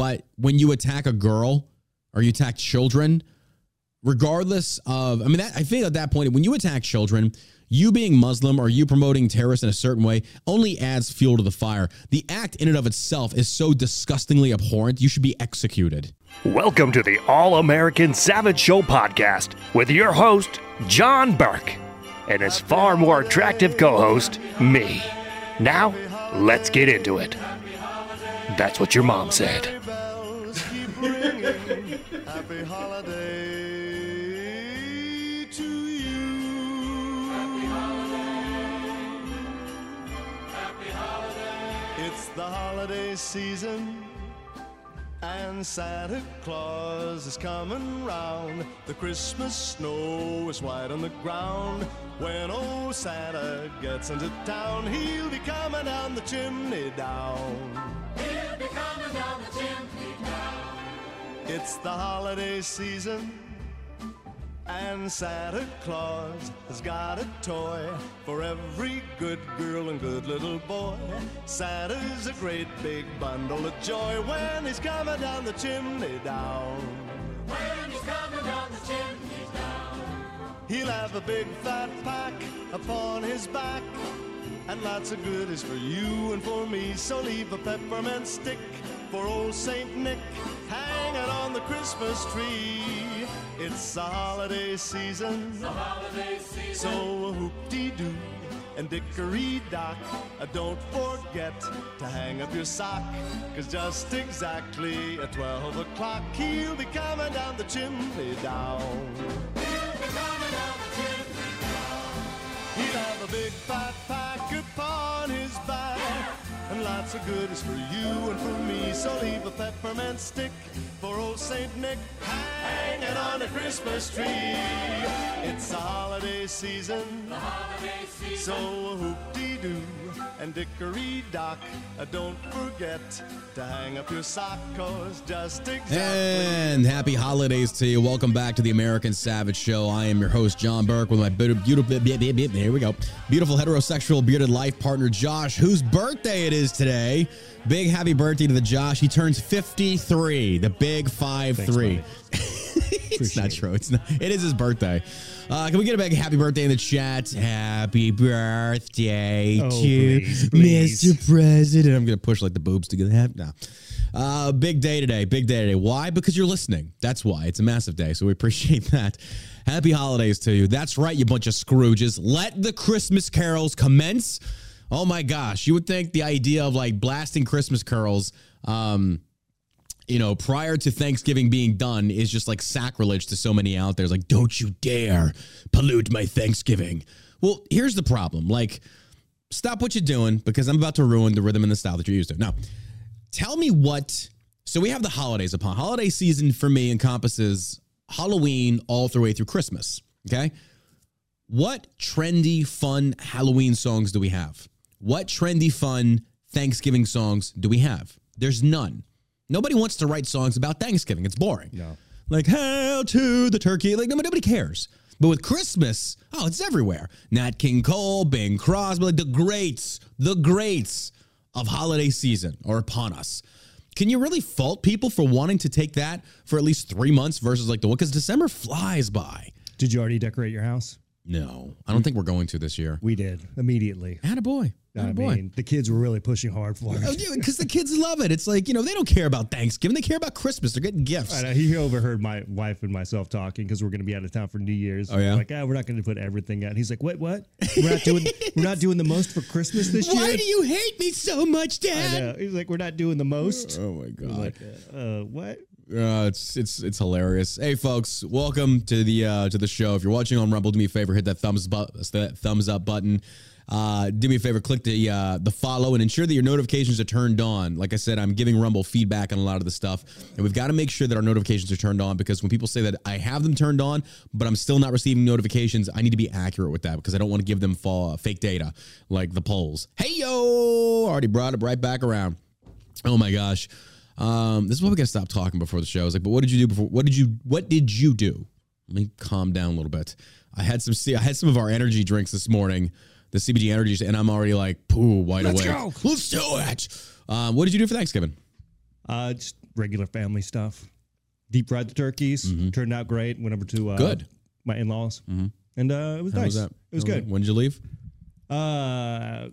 But when you attack a girl or you attack children, regardless of, I mean, that, I think at that point, when you attack children, you being Muslim or you promoting terrorists in a certain way only adds fuel to the fire. The act in and of itself is so disgustingly abhorrent, you should be executed. Welcome to the All American Savage Show podcast with your host, John Burk, and his far more attractive co host, me. Now, let's get into it. That's what your mom said. Happy holiday to you. Happy holiday. Happy holiday. It's the holiday season. And Santa Claus is coming round. The Christmas snow is white on the ground. When old Santa gets into town, he'll be coming down the chimney down. he'll be coming down the chimney down. It's the holiday season, and Santa Claus has got a toy for every good girl and good little boy. Santa's a great big bundle of joy when he's coming down the chimney down. When he's coming down the chimney down, he'll have a big fat pack upon his back. And lots of goodies for you and for me. So leave a peppermint stick for old Saint Nick hanging on the Christmas tree. It's the holiday season. So whoop-dee-doo and dickory-dock. Uh, Don't forget to hang up your sock. Cause just exactly at 12 o'clock, he'll be coming down the chimney down. He'll be coming down the chimney down. He'll have a big fat pack upon his back. And lots of goodies for you and for me. So leave a peppermint stick for old Saint Nick hanging on a Christmas tree. It's a holiday season. the holiday season. So whoop-dee-doo and dickory-dock. Uh, Don't forget to hang up your sock, cause just exactly... And happy holidays to you. Welcome back to the American Savage Show. I am your host, John Burk, with my beautiful, here we go, beautiful heterosexual bearded life partner, Josh, whose birthday it is today. Big happy birthday to the Josh. He turns 53, the big 5 3. it's not true. It's not. It is his birthday. Uh, can we get a big happy birthday in the chat? Happy birthday Oh, to please, please. Mr. President. I'm gonna push like the boobs together. Have no. Uh, big day today. Big day today. Why? Because you're listening. That's why. It's a massive day. So we appreciate that. Happy holidays to you. That's right, you bunch of Scrooges. Let the Christmas carols commence. Oh my gosh. You would think the idea of like blasting Christmas curls, um, you know, prior to Thanksgiving being done is just like sacrilege to so many out there. It's like, don't you dare pollute my Thanksgiving. Well, here's the problem. Like, stop what you're doing because I'm about to ruin the rhythm and the style that you're used to. Now, tell me what. So we have the holidays upon. Holiday season for me encompasses Halloween all the way through Christmas. Okay. What trendy, fun Halloween songs do we have? What trendy, fun Thanksgiving songs do we have? There's none. Nobody wants to write songs about Thanksgiving. It's boring. No. Like, hail to the turkey. Like, nobody, nobody cares. But with Christmas, oh, it's everywhere. Nat King Cole, Bing Crosby, like the greats, the greats of holiday season are upon us. Can you really fault people for wanting to take that for at least three months versus like the one? Because December flies by. Did you already decorate your house? No, I don't think we're going to this year. We did immediately. Attaboy. I Attaboy. mean, the kids were really pushing hard for Oh, it. because the kids love it. It's like, you know, they don't care about Thanksgiving. They care about Christmas. They're getting gifts. I know, he overheard my wife and myself talking because we're going to be out of town for New Year's. Oh, yeah? like, ah, we're not going to put everything out. He's like, what? What? We're not doing. we're not doing the most for Christmas this year. Why do you hate me so much, I Dad? know. He's like, we're not doing the most. Oh my god. Like, uh, what? Uh, it's it's it's hilarious. Hey folks, welcome to the uh, to the show. If you're watching on Rumble, do me a favor, hit that thumbs bu- that thumbs up button. Uh, do me a favor, click the uh, the follow and ensure that your notifications are turned on. Like I said, I'm giving Rumble feedback on a lot of the stuff, and we've got to make sure that our notifications are turned on because when people say that I have them turned on, but I'm still not receiving notifications, I need to be accurate with that because I don't want to give them fa- fake data like the polls. Hey yo, already brought it right back around. Oh my gosh. Um, this is why we gotta stop talking before the show. I was like, but what did you do before? What did you what did you do? Let me calm down a little bit. I had some See, I had some of our energy drinks this morning, the CBD energies, and I'm already like poo wide Let's awake. go. Let's do it. Um, what did you do for Thanksgiving? Uh, just regular family stuff. Deep fried the turkeys. Turned out great. Went over to uh, Mm-hmm. Good. my in laws, and uh, it was How nice. was? It was How good. When did you leave? Uh,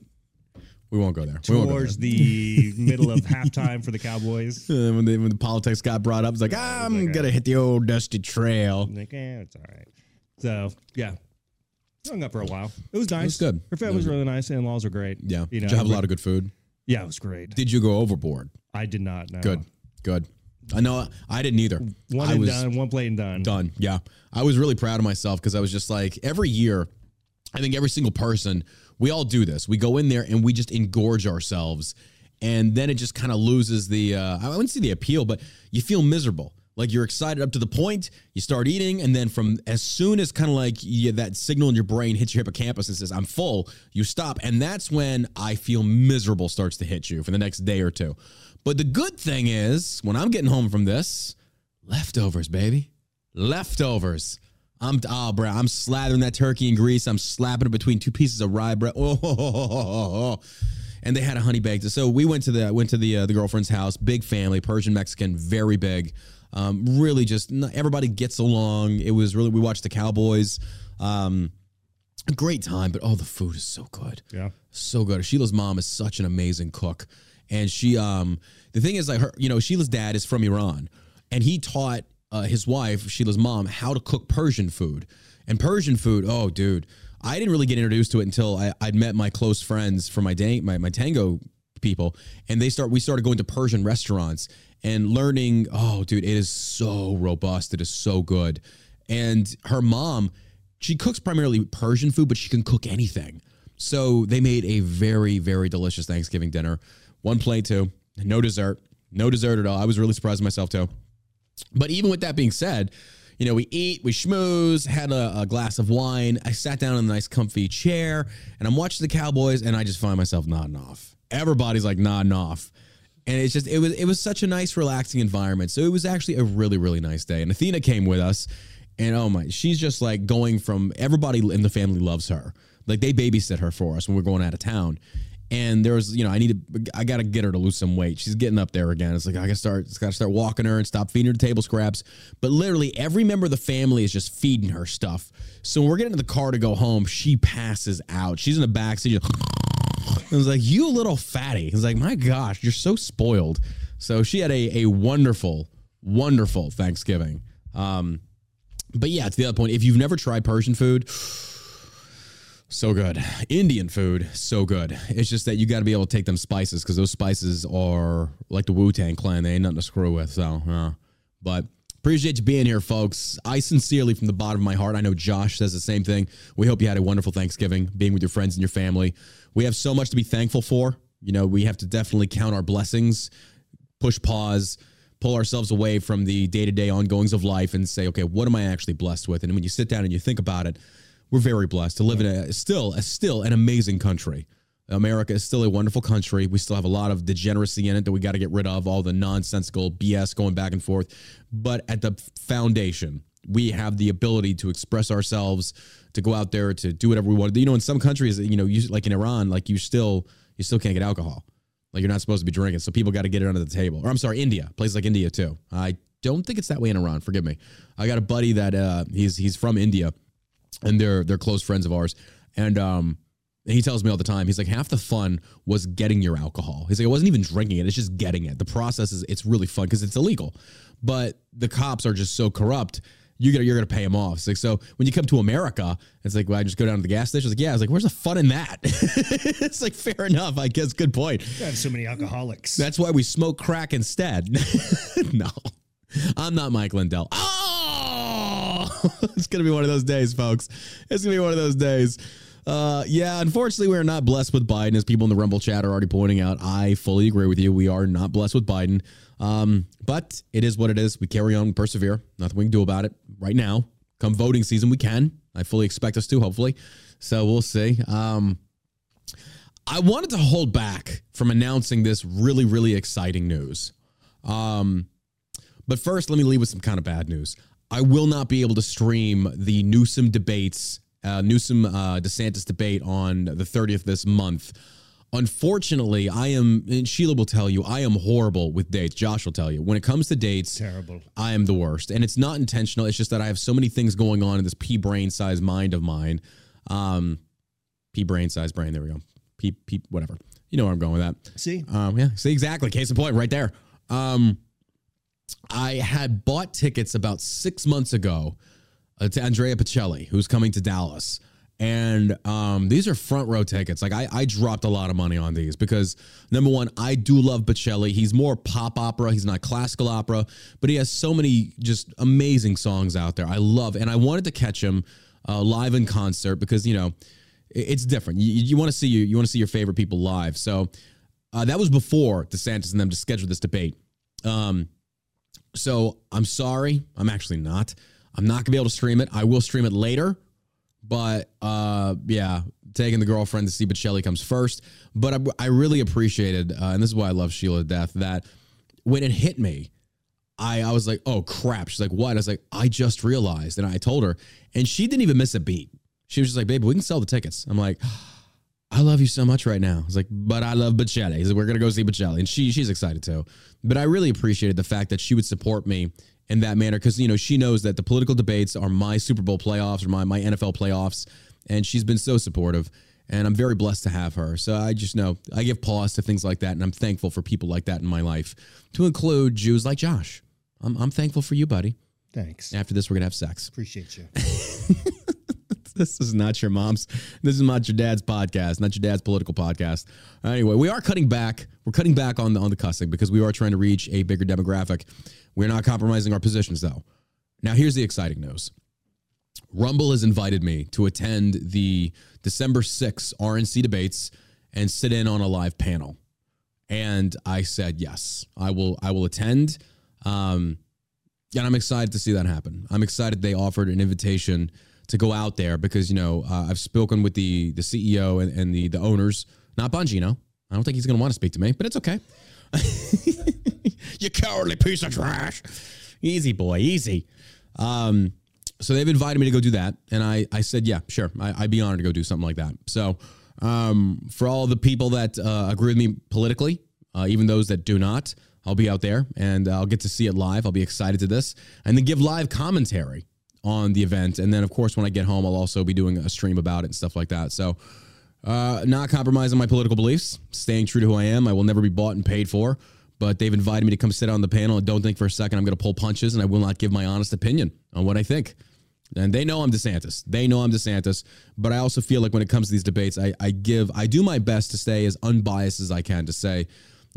We won't go there. We won't go towards there. the middle of halftime for the Cowboys. Uh, when, the, when the politics got brought up, it's like, I'm like, going to hit the old dusty trail. Like, eh, it's all right. So yeah, hung up for a while. It was nice. good. Her family was really nice. In laws were great. Yeah. you know, Did you have a lot of good food? Yeah, it was great. Did you go overboard? I did not know. Good. Good. I know I didn't either. One I and was done. One plate and done. done. Yeah. I was really proud of myself because I was just like, every year, I think every single person, we all do this. We go in there and we just engorge ourselves. And then it just kind of loses the, uh, I wouldn't say the appeal, but you feel miserable. Like you're excited up to the point, you start eating, and then from as soon as kind of like you, that signal in your brain hits your hippocampus and says, I'm full, you stop. And that's when I feel miserable starts to hit you for the next day or two. But the good thing is, when I'm getting home from this, leftovers, baby leftovers. I'm oh, bro. I'm slathering that turkey in grease. I'm slapping it between two pieces of rye bread. Oh, and they had a honey baked. So we went to the went to the uh, the girlfriend's house. Big family, Persian Mexican, very big. Um, really, just not, everybody gets along. It was really. We watched the Cowboys. Um, a great time, but oh, the food is so good Yeah. so good. Sheila's mom is such an amazing cook, and she um the thing is like her you know Sheila's dad is from Iran, and he taught uh, his wife Sheila's mom how to cook Persian food, and Persian food. Oh, dude, I didn't really get introduced to it until I, I'd met my close friends from my dang, my my tango people, and they start we started going to Persian restaurants and learning. Oh, dude, it is so robust. It is so good, and her mom. She cooks primarily Persian food, but she can cook anything. So they made a very, very delicious Thanksgiving dinner. One plate too, no dessert, no dessert at all. I was really surprised myself too. But even with that being said, you know, we eat, we schmooze, had a, a glass of wine. I sat down in a nice, comfy chair, and I'm watching the Cowboys, and I just find myself nodding off. Everybody's like nodding off. And it's just it was it was such a nice, relaxing environment. So it was actually a really, really nice day. And Athena came with us, and oh my, she's just like going from everybody in the family loves her. Like they babysit her for us when we're going out of town. And there was, you know, I need to, I got to get her to lose some weight. She's getting up there again. It's like I got to start, it's got to start walking her and stop feeding her table scraps. But literally every member of the family is just feeding her stuff. So when we're getting in the car to go home, she passes out. She's in the back seat. I was like, "You little fatty." I was like, "My gosh, you're so spoiled." So she had a a wonderful, wonderful Thanksgiving. Um, but yeah, to the other point, if you've never tried Persian food, so good. Indian food, so good. It's just that you got to be able to take them spices because those spices are like the Wu Tang Clan. They ain't nothing to screw with. So, uh, but appreciate you being here, folks. I sincerely, from the bottom of my heart, I know Josh says the same thing. We hope you had a wonderful Thanksgiving, being with your friends and your family. We have so much to be thankful for. You know, we have to definitely count our blessings, push pause, pull ourselves away from the day to day ongoings of life and say, okay, what am I actually blessed with? And when you sit down and you think about it, we're very blessed to live in a still a still an amazing country. America is still a wonderful country. We still have a lot of degeneracy in it that we got to get rid of, all the nonsensical BS going back and forth. But at the foundation, we have the ability to express ourselves, to go out there, to do whatever we want. You know, in some countries, you know, you, like in Iran, like you still you still can't get alcohol. Like you're not supposed to be drinking, so people got to get it under the table. Or I'm sorry, India, places like India too. I don't think it's that way in Iran. Forgive me. I got a buddy that uh, he's he's from India, and they're they're close friends of ours, and um, he tells me all the time. He's like, half the fun was getting your alcohol. He's like, it wasn't even drinking it; it's just getting it. The process is it's really fun because it's illegal, but the cops are just so corrupt. You got you're gonna pay them off. It's like so when you come to America, it's like well, I just go down to the gas station. It's like yeah, I was like, where's the fun in that? it's like fair enough, I guess. Good point. I have so many alcoholics. That's why we smoke crack instead. no, I'm not Mike Lindell. Oh, it's gonna be one of those days, folks. It's gonna be one of those days. Uh, yeah, unfortunately, we're not blessed with Biden, as people in the Rumble chat are already pointing out. I fully agree with you. We are not blessed with Biden. Um, but it is what it is. We carry on, we persevere. Nothing we can do about it right now. Come voting season, we can. I fully expect us to, hopefully. So we'll see. Um, I wanted to hold back from announcing this really, really exciting news. Um, but first, let me leave with some kind of bad news. I will not be able to stream the Newsom debates, uh, Newsom uh, DeSantis debate on the 30th this month. Unfortunately, I am, and Sheila will tell you, I am horrible with dates. Josh will tell you. When it comes to dates, Terrible. I am the worst. And it's not intentional. It's just that I have so many things going on in this pea brain size mind of mine. Um, pea brain size brain. There we go. Pea, pea, whatever. You know where I'm going with that. See, Um, yeah, see exactly. Case in point, right there. Um, I had bought tickets about six months ago uh, to Andrea Bocelli, who's coming to Dallas. And um, these are front row tickets. Like I, I dropped a lot of money on these because number one, I do love Bocelli. He's more pop opera. He's not classical opera, but he has so many just amazing songs out there. I love, and I wanted to catch him uh, live in concert because you know it- it's different. You, you want to see you, you want to see your favorite people live. So uh, that was before DeSantis and them to schedule this debate. Um, so I'm sorry. I'm actually not. I'm not gonna be able to stream it. I will stream it later. But uh, yeah, taking the girlfriend to see but Bocelli comes first. But I, I really appreciated, uh, and this is why I love Sheila to death, that when it hit me, I, I was like, oh crap. She's like, what? I was like, I just realized. And I told her, and she didn't even miss a beat. She was just like, babe, we can sell the tickets. I'm like, I love you so much right now. It's like, but I love Bocelli. He's like, we're gonna go see Bocelli, and she she's excited too. But I really appreciated the fact that she would support me in that manner because you know she knows that the political debates are my Super Bowl playoffs or my my NFL playoffs, and she's been so supportive. And I'm very blessed to have her. So I just know I give pause to things like that, and I'm thankful for people like that in my life, to include Jews like Josh. I'm I'm thankful for you, buddy. thanks. After this, we're gonna have sex. Appreciate you. This is not your mom's. This is not your dad's podcast, not your dad's political podcast. Anyway, we are cutting back. We're cutting back on the on the cussing because we are trying to reach a bigger demographic. We're not compromising our positions though. Now, here's the exciting news. Rumble has invited me to attend the December 6th RNC debates and sit in on a live panel. And I said yes, I will. I will attend. Um, and I'm excited to see that happen. I'm excited they offered an invitation to go out there because you know uh, I've spoken with the the CEO and, and the the owners, not Bongino. I don't think he's going to want to speak to me, but it's okay. you cowardly piece of trash. Easy boy, easy. Um, so they've invited me to go do that, and I I said yeah, sure. I, I'd be honored to go do something like that. So um, for all the people that uh, agree with me politically, uh, even those that do not, I'll be out there and I'll get to see it live. I'll be excited to this, and then give live commentary on the event. And then of course when I get home, I'll also be doing a stream about it and stuff like that. So. Uh, not compromising my political beliefs, staying true to who I am. I will never be bought and paid for. But they've invited me to come sit on the panel, and don't think for a second I'm going to pull punches, and I will not give my honest opinion on what I think. And they know I'm DeSantis. They know I'm DeSantis. But I also feel like when it comes to these debates, I, I give, I do my best to stay as unbiased as I can to say,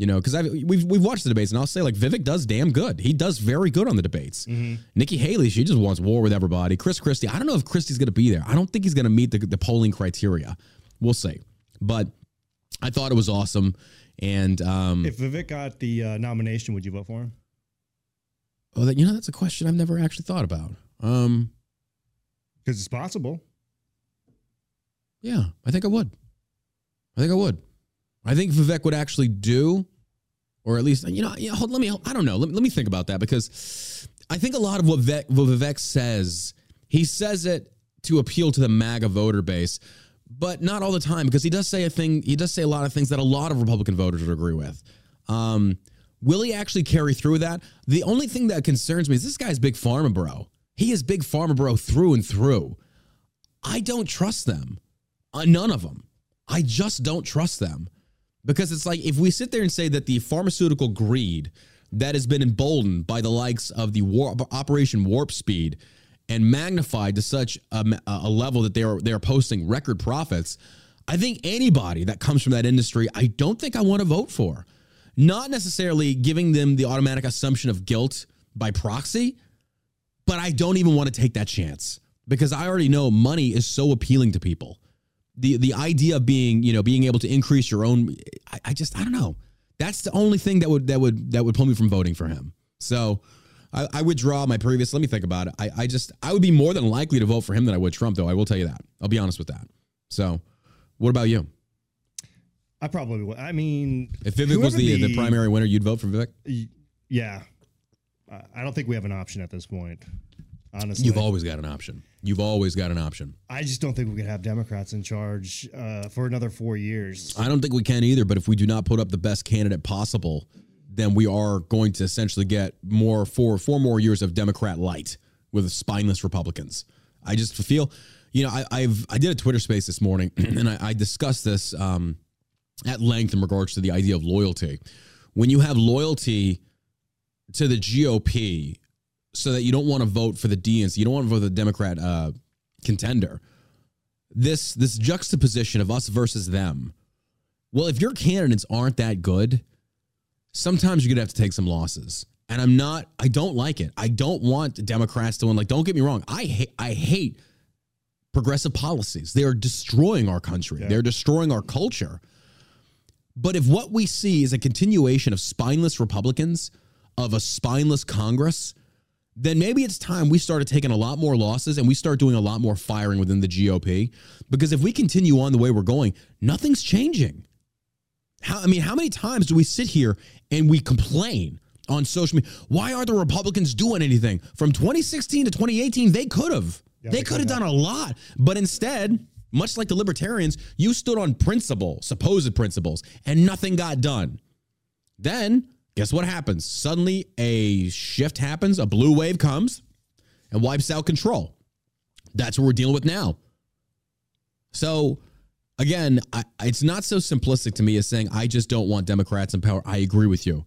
you know, because we've we've watched the debates, and I'll say like Vivek does damn good. He does very good on the debates. Nikki Haley, she just wants war with everybody. Chris Christie, I don't know if Christie's going to be there. I don't think he's going to meet the, the polling criteria. We'll see. But I thought it was awesome. And um, If Vivek got the uh, nomination, would you vote for him? oh, that you know, that's a question I've never actually thought about. Um, Because it's possible. yeah, I think I would. I think I would. I think Vivek would actually do, or at least you know, you hold, let me. I don't know. Let, me- let me think about that because I think a lot of what Vivek, what Vivek says, he says it to appeal to the MAGA voter base, but not all the time because he does say a thing. He does say a lot of things that a lot of Republican voters would agree with. Um, will he actually carry through that? The only thing that concerns me is this guy's big pharma bro. He is big pharma bro through and through. I don't trust them. Uh, none of them. I just don't trust them because it's like if we sit there and say that the pharmaceutical greed that has been emboldened by the likes of the war, Operation Warp Speed and magnified to such a, a level that they are they are posting record profits. I think anybody that comes from that industry, I don't think I want to vote for. Not necessarily giving them the automatic assumption of guilt by proxy, but I don't even want to take that chance because I already know money is so appealing to people. The the idea of being, you know, being able to increase your own I, I just I don't know. That's the only thing that would that would that would pull me from voting for him. So I, I withdraw my previous. Let me think about it. I, I just I would be more than likely to vote for him than I would Trump, though. I will tell you that. I'll be honest with that. So, what about you? I probably would. I mean, If Vivek was whoever the, the primary winner, you'd vote for Vivek. Yeah. I don't think we have an option at this point. Honestly, You've always got an option. You've always got an option. I just don't think we could have Democrats in charge uh, for another four years. I don't think we can either. But if we do not put up the best candidate possible, then we are going to essentially get more four four more years of Democrat light with spineless Republicans. I just feel, you know, I, I've I did a Twitter space this morning and I, I discussed this um, at length in regards to the idea of loyalty. When you have loyalty to the GOP, so that you don't want to vote for the DNC, you don't want to vote for the Democrat uh, contender. This this juxtaposition of us versus them. Well, if your candidates aren't that good, sometimes you're gonna have to take some losses. And I'm not. I don't like it. I don't want Democrats to win. Like, don't get me wrong. I hate. I hate progressive policies. They are destroying our country. They're destroying our culture. But if what we see is a continuation of spineless Republicans, of a spineless Congress, then maybe it's time we started taking a lot more losses and we start doing a lot more firing within the GOP. Because if we continue on the way we're going, nothing's changing. How I mean, how many times do we sit here and we complain on social media? Why aren't the Republicans doing anything? From 2016 to 2018, they could have. Yeah, they could have done a lot. But instead, much like the libertarians, you stood on principle, supposed principles, and nothing got done. Then, guess what happens? Suddenly, a shift happens, a blue wave comes and wipes out control. That's what we're dealing with now. So, again, I, it's not so simplistic to me as saying, I just don't want Democrats in power. I agree with you.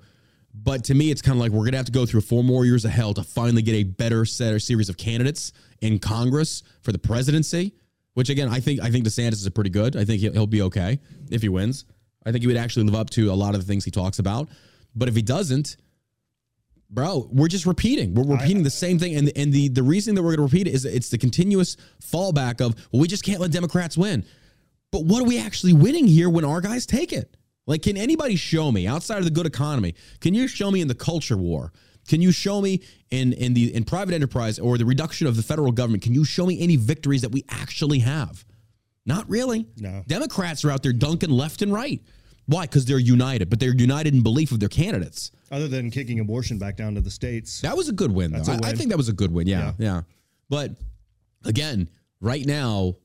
But to me, it's kind of like we're going to have to go through four more years of hell to finally get a better set or series of candidates in Congress for the presidency. Which again, I think I think DeSantis is pretty good. I think he'll, he'll be okay if he wins. I think he would actually live up to a lot of the things he talks about. But if he doesn't, bro, we're just repeating. We're repeating the same thing, and and the the reason that we're going to repeat it is it's the continuous fallback of well, we just can't let Democrats win. But what are we actually winning here when our guys take it? Like, can anybody show me outside of the good economy? Can you show me in the culture war? Can you show me in in the in private enterprise or the reduction of the federal government? Can you show me any victories that we actually have? Not really. No. Democrats are out there dunking left and right. Why? Because they're united, but they're united in belief of their candidates. Other than kicking abortion back down to the states. That was a good win, though. I- I, win. think that was a good win. Yeah, yeah. Yeah. But again, right now,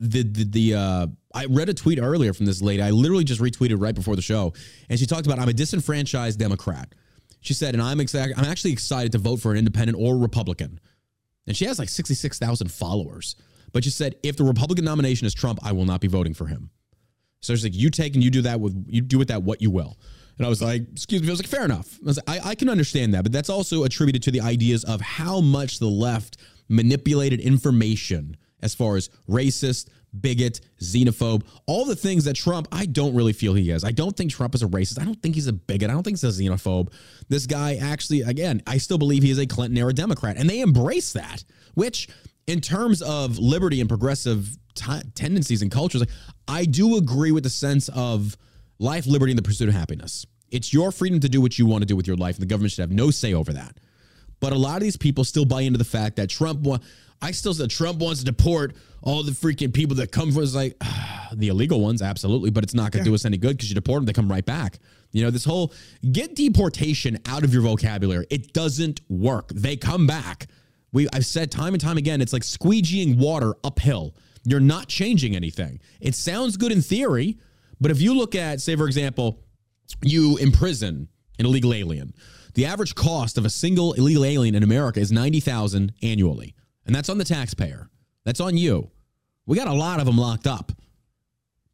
the the, the uh, I read a tweet earlier from this lady. I literally just retweeted right before the show, and she talked about I'm a disenfranchised Democrat. She said, and I'm exact. I'm actually excited to vote for an independent or Republican. And she has like 66,000 followers. But she said, if the Republican nomination is Trump, I will not be voting for him. So she's like, you take and you do that with you do with that what you will. And I was like, excuse me. I was like, fair enough. I, was like, I, I can understand that, but that's also attributed to the ideas of how much the left manipulated information as far as racist, bigot, xenophobe, all the things that Trump, I don't really feel he is. I don't think Trump is a racist. I don't think he's a bigot. I don't think he's a xenophobe. This guy actually, again, I still believe he is a Clinton era Democrat, and they embrace that, which in terms of liberty and progressive t- tendencies and cultures, like, I do agree with the sense of life, liberty, and the pursuit of happiness. It's your freedom to do what you want to do with your life, and the government should have no say over that. But a lot of these people still buy into the fact that Trump. Wa- I still said Trump wants to deport all the freaking people that come from. It's like the illegal ones, absolutely, but it's not going to do us any good because you deport them, they come right back. You know, this whole get deportation out of your vocabulary. It doesn't work. They come back. We I've said time and time again, it's like squeegeeing water uphill. You're not changing anything. It sounds good in theory, but if you look at, say, for example, you imprison an illegal alien. The average cost of a single illegal alien in America is 90,000 annually. And that's on the taxpayer. That's on you. We got a lot of them locked up.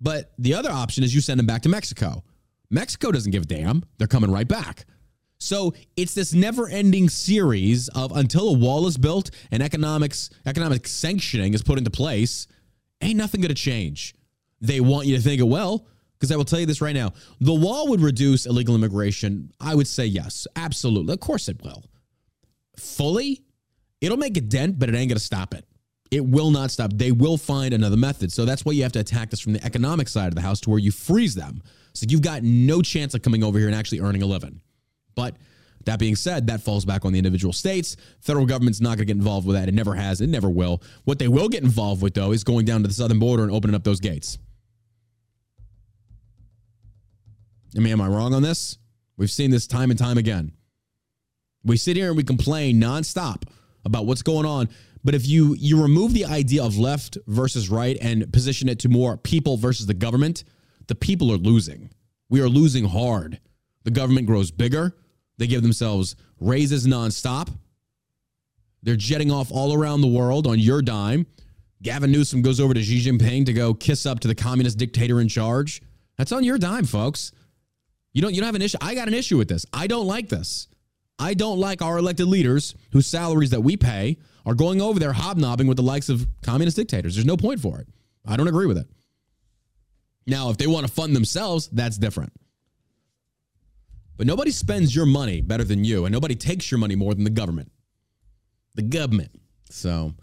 But the other option is you send them back to Mexico. Mexico doesn't give a damn. They're coming right back. So it's this never-ending series of until a wall is built and economics economic sanctioning is put into place, ain't nothing going to change. They want you to think it will, because I will tell you this right now: the wall would reduce illegal immigration. I would say yes, absolutely. Of course it will. Fully, it'll make a dent, but it ain't going to stop it. It will not stop. They will find another method. So that's why you have to attack this from the economic side of the house to where you freeze them. So you've got no chance of coming over here and actually earning a living. But that being said, that falls back on the individual states. Federal government's not going to get involved with that. It never has. It never will. What they will get involved with, though, is going down to the southern border and opening up those gates. I mean, am I wrong on this? We've seen this time and time again. We sit here and we complain nonstop about what's going on. But if you you remove the idea of left versus right and position it to more people versus the government, the people are losing. We are losing hard. The government grows bigger. They give themselves raises nonstop. They're jetting off all around the world on your dime. Gavin Newsom goes over to Xi Jinping to go kiss up to the communist dictator in charge. That's on your dime, folks. You don't you don't have an issue. I got an issue with this. I don't like this. I don't like our elected leaders whose salaries that we pay are going over there hobnobbing with the likes of communist dictators. There's no point for it. I don't agree with it. Now, if they want to fund themselves, that's different. But nobody spends your money better than you, and nobody takes your money more than the government. The government. So,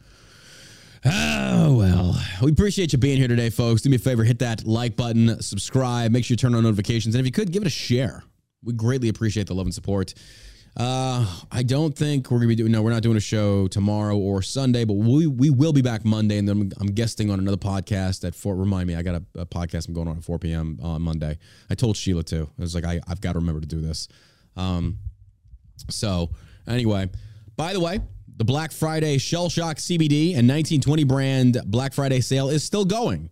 oh, well. We appreciate you being here today, folks. Do me a favor, hit that like button, subscribe, make sure you turn on notifications, and if you could, give it a share. We greatly appreciate the love and support. Uh, I don't think we're gonna be doing. No, we're not doing a show tomorrow or Sunday, but we we will be back Monday, and then I'm guesting on another podcast at Fort. Remind me, I got a, a podcast I'm going on at 4 p.m. on Monday. I told Sheila too. I was like, I, I've got to remember to do this. Um, so anyway, by the way, the Black Friday Shell Shock CBD and 1920 brand Black Friday sale is still going.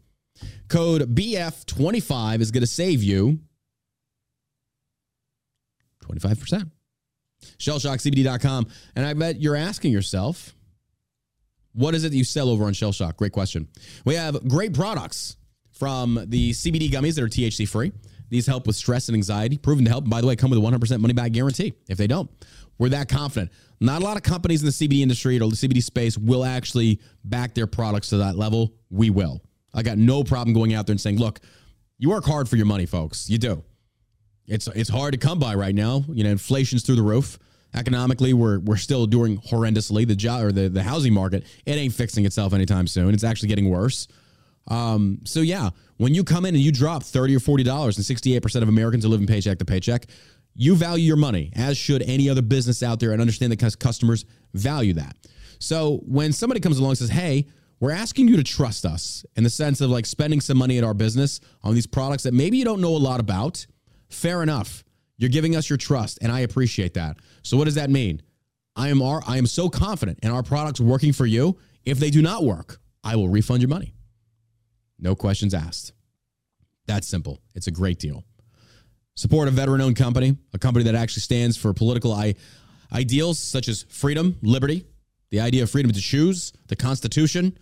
Code BF25 is going to save you 25%. ShellShockCBD.com. And I bet you're asking yourself, what is it that you sell over on Shell Shock? Great question. We have great products from the CBD gummies that are THC free. These help with stress and anxiety, proven to help. And by the way, come with a 100% money back guarantee if they don't. We're that confident. Not a lot of companies in the CBD industry or the CBD space will actually back their products to that level. We will. I got no problem going out there and saying, look, you work hard for your money, folks. You do. It's it's hard to come by right now. You know, inflation's through the roof. Economically, we're we're still doing horrendously. The job or the, the housing market, it ain't fixing itself anytime soon. It's actually getting worse. Um, so yeah, when you come in and you drop thirty or forty dollars, and sixty eight percent of Americans are living paycheck to paycheck, you value your money, as should any other business out there, and understand that customers value that. So when somebody comes along and says, "Hey," we're asking you to trust us in the sense of like spending some money at our business on these products that maybe you don't know a lot about Fair enough. You're giving us your trust, and I appreciate that. So, what does that mean? I am our, I am so confident in our products working for you. If they do not work, I will refund your money. No questions asked. That's simple. It's a great deal. Support a veteran owned company, a company that actually stands for political I- ideals such as freedom, liberty, the idea of freedom to choose, the Constitution,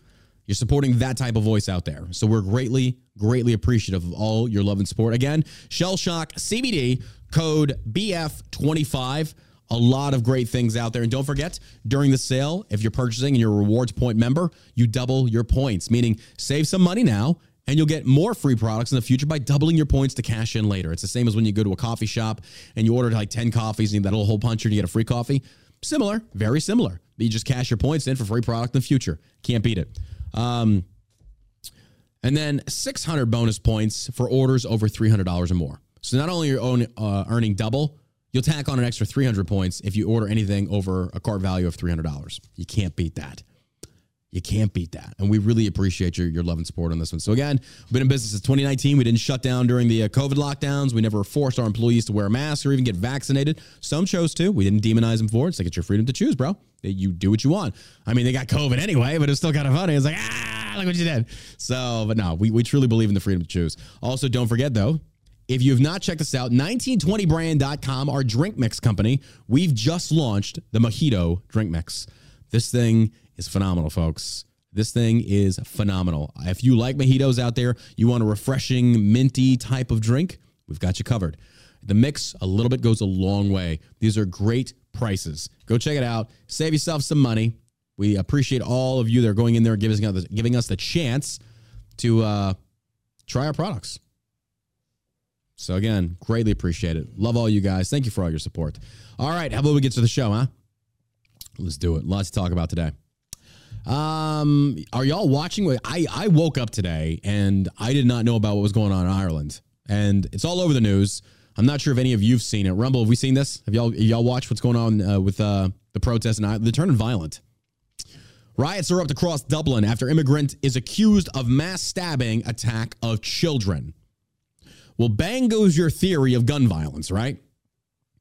you're supporting that type of voice out there. So we're greatly, greatly appreciative of all your love and support. Again, Shell Shock CBD code BF25. A lot of great things out there. And don't forget, during the sale, if you're purchasing and you're a rewards point member, you double your points, meaning save some money now and you'll get more free products in the future by doubling your points to cash in later. It's the same as when you go to a coffee shop and you order like 10 coffees and that little hole puncher and you get a free coffee. Similar, very similar. You just cash your points in for free product in the future. Can't beat it. Um, and then 600 bonus points for orders over $300 or more. So not only are you uh, earning double, you'll tack on an extra 300 points if you order anything over a cart value of $300. You can't beat that. You can't beat that. And we really appreciate your, your love and support on this one. So, again, we've been in business since 2019. We didn't shut down during the uh, COVID lockdowns. We never forced our employees to wear masks or even get vaccinated. Some chose to. We didn't demonize them for it. It's like it's your freedom to choose, bro. That you do what you want. I mean, they got COVID anyway, but it's still kind of funny. It's like, ah, look what you did. So, but no, we, we truly believe in the freedom to choose. Also, don't forget, though, if you have not checked us out, 1920brand.com, our drink mix company, we've just launched the Mojito drink mix. This thing is phenomenal, folks. This thing is phenomenal. If you like mojitos out there, you want a refreshing, minty type of drink, we've got you covered. The mix, a little bit goes a long way. These are great prices. Go check it out. Save yourself some money. We appreciate all of you that are going in there and giving us, giving us the chance to uh, try our products. So again, greatly appreciate it. Love all you guys. Thank you for all your support. All right, how about we get to the show, huh? Let's do it. Lots to talk about today. Um, are y'all watching? I I woke up today and I did not know about what was going on in Ireland, and it's all over the news. I'm not sure if any of you've seen it. Rumble, have we seen this? Have y'all y'all watched what's going on uh, with uh, the protests and they're turning violent? Riots erupt across Dublin after immigrant is accused of mass stabbing attack of children. Well, bang goes your theory of gun violence, right?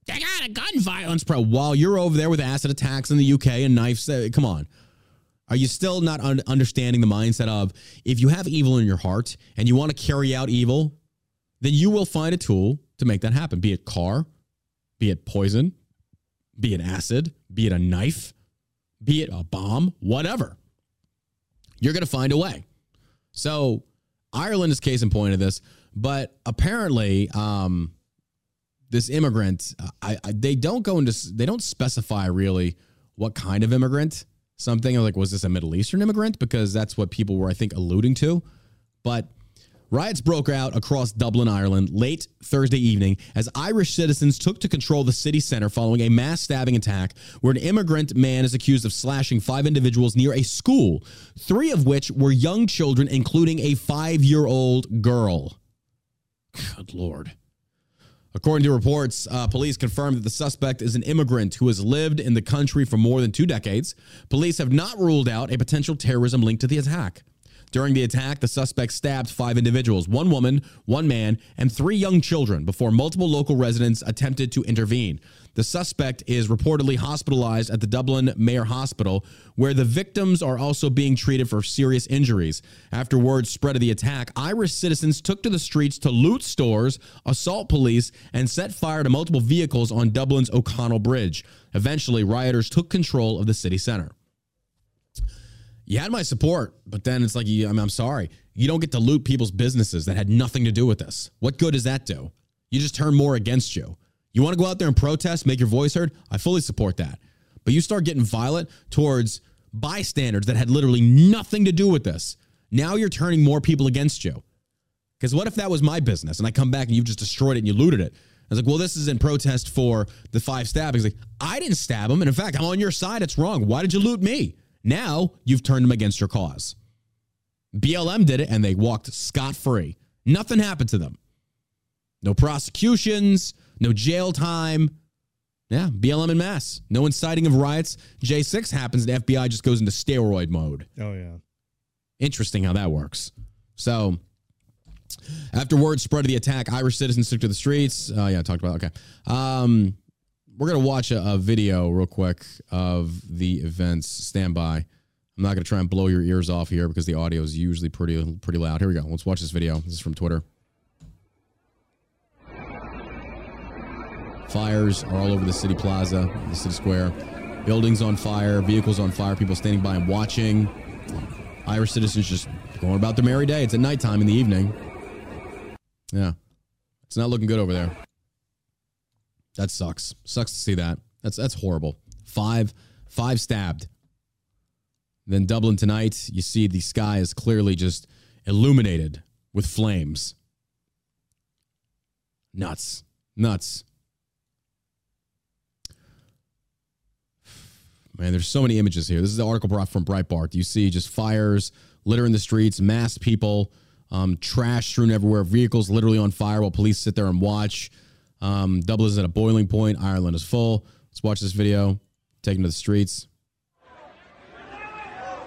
They got a gun violence problem. While you're over there with acid attacks in the UK and knives, uh, come on. Are you still not un- understanding the mindset of if you have evil in your heart and you want to carry out evil, then you will find a tool to make that happen, be it car, be it poison, be it acid, be it a knife, be it a bomb, whatever. You're going to find a way. So Ireland is case in point of this, but apparently, um, this immigrant, I, I, they don't go into, they don't specify really what kind of immigrant. Something like, was this a Middle Eastern immigrant? Because that's what people were, I think, alluding to. But Riots broke out across Dublin, Ireland late Thursday evening as Irish citizens took to control the city center following a mass stabbing attack where an immigrant man is accused of slashing five individuals near a school, three of which were young children, including a five year old girl. Good Lord. According to reports, uh, police confirmed that the suspect is an immigrant who has lived in the country for more than two decades. Police have not ruled out a potential terrorism link to the attack. During the attack, the suspect stabbed five individuals one woman, one man, and three young children before multiple local residents attempted to intervene. The suspect is reportedly hospitalized at the Dublin Mater Hospital, where the victims are also being treated for serious injuries. After word spread of the attack, Irish citizens took to the streets to loot stores, assault police, and set fire to multiple vehicles on Dublin's O'Connell Bridge. Eventually, rioters took control of the city center you had my support, but then it's like, you, I mean, I'm sorry. You don't get to loot people's businesses that had nothing to do with this. What good does that do? You just turn more against you. You want to go out there and protest, make your voice heard? I fully support that. But you start getting violent towards bystanders that had literally nothing to do with this. Now you're turning more people against you. Because what if that was my business and I come back and you've just destroyed it and you looted it? I was like, well, this is in protest for the five stabbings. Like, I didn't stab him. And in fact, I'm on your side. It's wrong. Why did you loot me? Now you've turned them against your cause. BLM did it and they walked scot free. Nothing happened to them. No prosecutions, no jail time. Yeah, BLM in mass. No inciting of riots. J6 happens and FBI just goes into steroid mode. Oh, yeah. Interesting how that works. So, after word spread of the attack, Irish citizens took to the streets. Uh, yeah, I talked about. It. Okay. Um, we're gonna watch a, a, video real quick of the events. Stand by. I'm not gonna try and blow your ears off here because the audio is usually pretty pretty loud. Here we go. Let's watch this video. This is from Twitter. Fires are all over the city plaza, the city square. Buildings on fire, vehicles on fire, people standing by and watching. Irish citizens just going about their merry day. It's at nighttime in the evening. Yeah. It's not looking good over there. That sucks. Sucks to see that. That's that's horrible. Five five stabbed. Then Dublin tonight, you see the sky is clearly just illuminated with flames. Nuts. Nuts. Man, there's so many images here. This is the article brought from Breitbart. You see just fires, litter in the streets, masked people, um, trash strewn everywhere, vehicles literally on fire while police sit there and watch. Um, is at a boiling point. Ireland is full. Let's watch this video. Taken to the streets.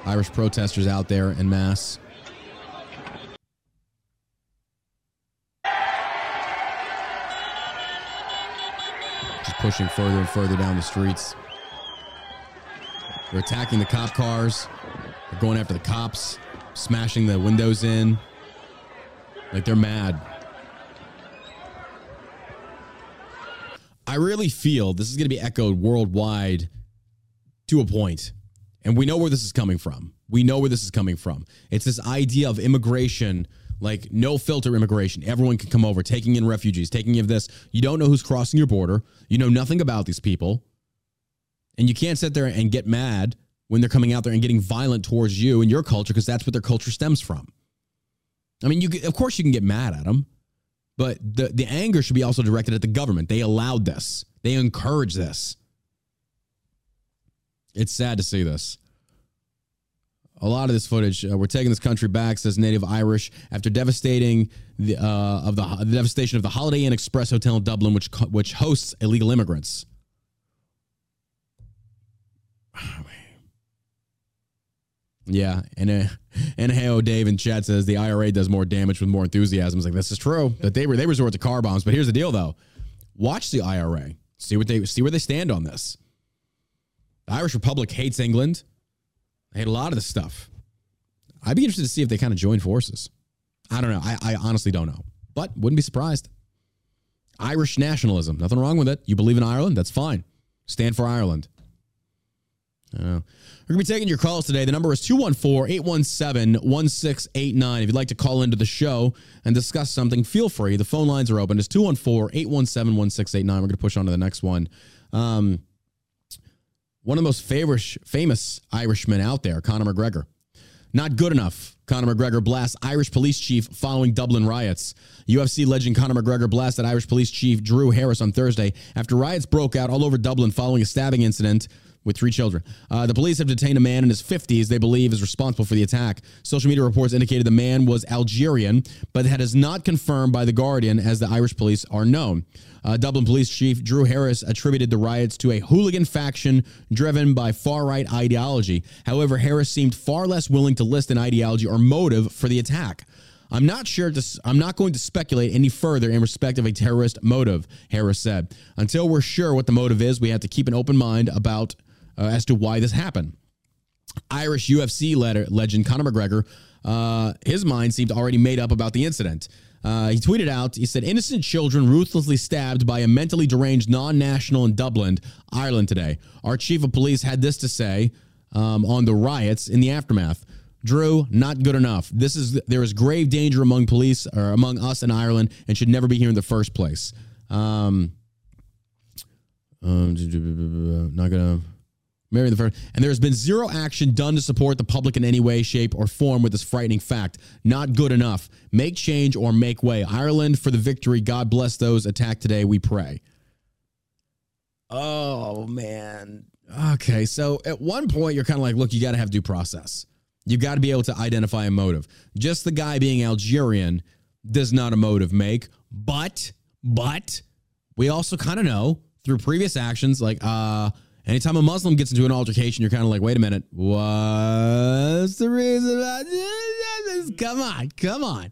Irish protesters out there in mass. Just pushing further and further down the streets. They're attacking the cop cars. They're going after the cops, smashing the windows in. Like they're mad. I really feel this is going to be echoed worldwide to a point. And we know where this is coming from. We know where this is coming from. It's this idea of immigration, like no filter immigration. Everyone can come over, taking in refugees, taking in this. You don't know who's crossing your border. You know nothing about these people. And you can't sit there and get mad when they're coming out there and getting violent towards you and your culture because that's what their culture stems from. I mean, you of course you can get mad at them. But the, the anger should be also directed at the government. They allowed this, they encouraged this. It's sad to see this. A lot of this footage, uh, we're taking this country back, says Native Irish, after devastating the uh, of the, the, devastation of the Holiday Inn Express Hotel in Dublin, which which hosts illegal immigrants. Yeah, and uh, and hey, Dave in chat says the IRA does more damage with more enthusiasm. It's like this is true that they they resort to car bombs, but here's the deal though: watch the IRA. See what they see where they stand on this. The Irish Republic hates England. They hate a lot of this stuff. I'd be interested to see if they kind of join forces. I don't know. I, I honestly don't know, but wouldn't be surprised. Irish nationalism, nothing wrong with it. You believe in Ireland? That's fine. Stand for Ireland. Know. We're going to be taking your calls today. The number is 214 817 1689. If you'd like to call into the show and discuss something, feel free. The phone lines are open. It's 214 817 1689. We're going to push on to the next one. Um, one of the most famous, famous Irishmen out there, Conor McGregor. Not good enough. Conor McGregor blasts Irish police chief following Dublin riots. UFC legend Conor McGregor blasted Irish police chief Drew Harris on Thursday after riots broke out all over Dublin following a stabbing incident with three children. Uh, the police have detained a man in his 50s they believe is responsible for the attack. Social media reports indicated the man was Algerian, but that is not confirmed by The Guardian as the Irish police are known. Uh, Dublin Police Chief Drew Harris attributed the riots to a hooligan faction driven by far right ideology. However, Harris seemed far less willing to list an ideology or motive for the attack. I'm not sure to, I'm not going to speculate any further in respect of a terrorist motive, Harris said. Until we're sure what the motive is, we have to keep an open mind about uh, as to why this happened. Irish UFC letter, legend Conor McGregor, uh, his mind seemed already made up about the incident. Uh, he tweeted out, he said, innocent children ruthlessly stabbed by a mentally deranged non national in Dublin, Ireland today. Our chief of police had this to say um, on the riots in the aftermath. Drew, not good enough. This is there is grave danger among police or among us in Ireland and should never be here in the first place. Um, um not gonna Mary the First, and there has been zero action done to support the public in any way, shape, or form with this frightening fact. Not good enough. Make change or make way. Ireland for the victory. God bless those attacked today. We pray. Oh man. Okay, so at one point you're kind of like, look, you got to have due process. You got to be able to identify a motive. Just the guy being Algerian does not a motive make, but but we also kind of know through previous actions, like uh Anytime a Muslim gets into an altercation, you're kind of like, wait a minute, what's the reason? Come on, come on.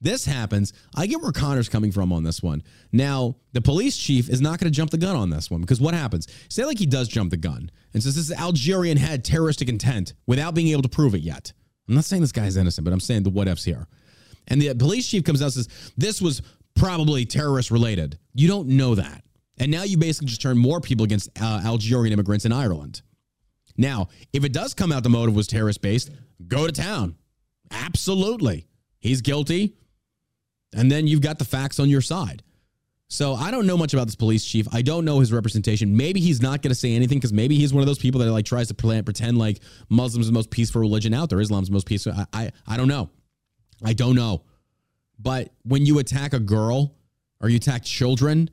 This happens. I get where Connor's coming from on this one. Now, the police chief is not going to jump the gun on this one because what happens? Say like he does jump the gun and says this Algerian had terroristic intent without being able to prove it yet. I'm not saying this guy's innocent, but I'm saying the what ifs here. And the police chief comes out and says this was probably terrorist related. You don't know that. And now you basically just turn more people against uh, Algerian immigrants in Ireland. Now, if it does come out the motive was terrorist based, go to town. Absolutely. He's guilty. And then you've got the facts on your side. So I don't know much about this police chief. I don't know his representation. Maybe he's not going to say anything because maybe he's one of those people that like tries to pretend like Muslims the most peaceful religion out there. Islam's the most peaceful. I, I I don't know. I don't know. But when you attack a girl or you attack children,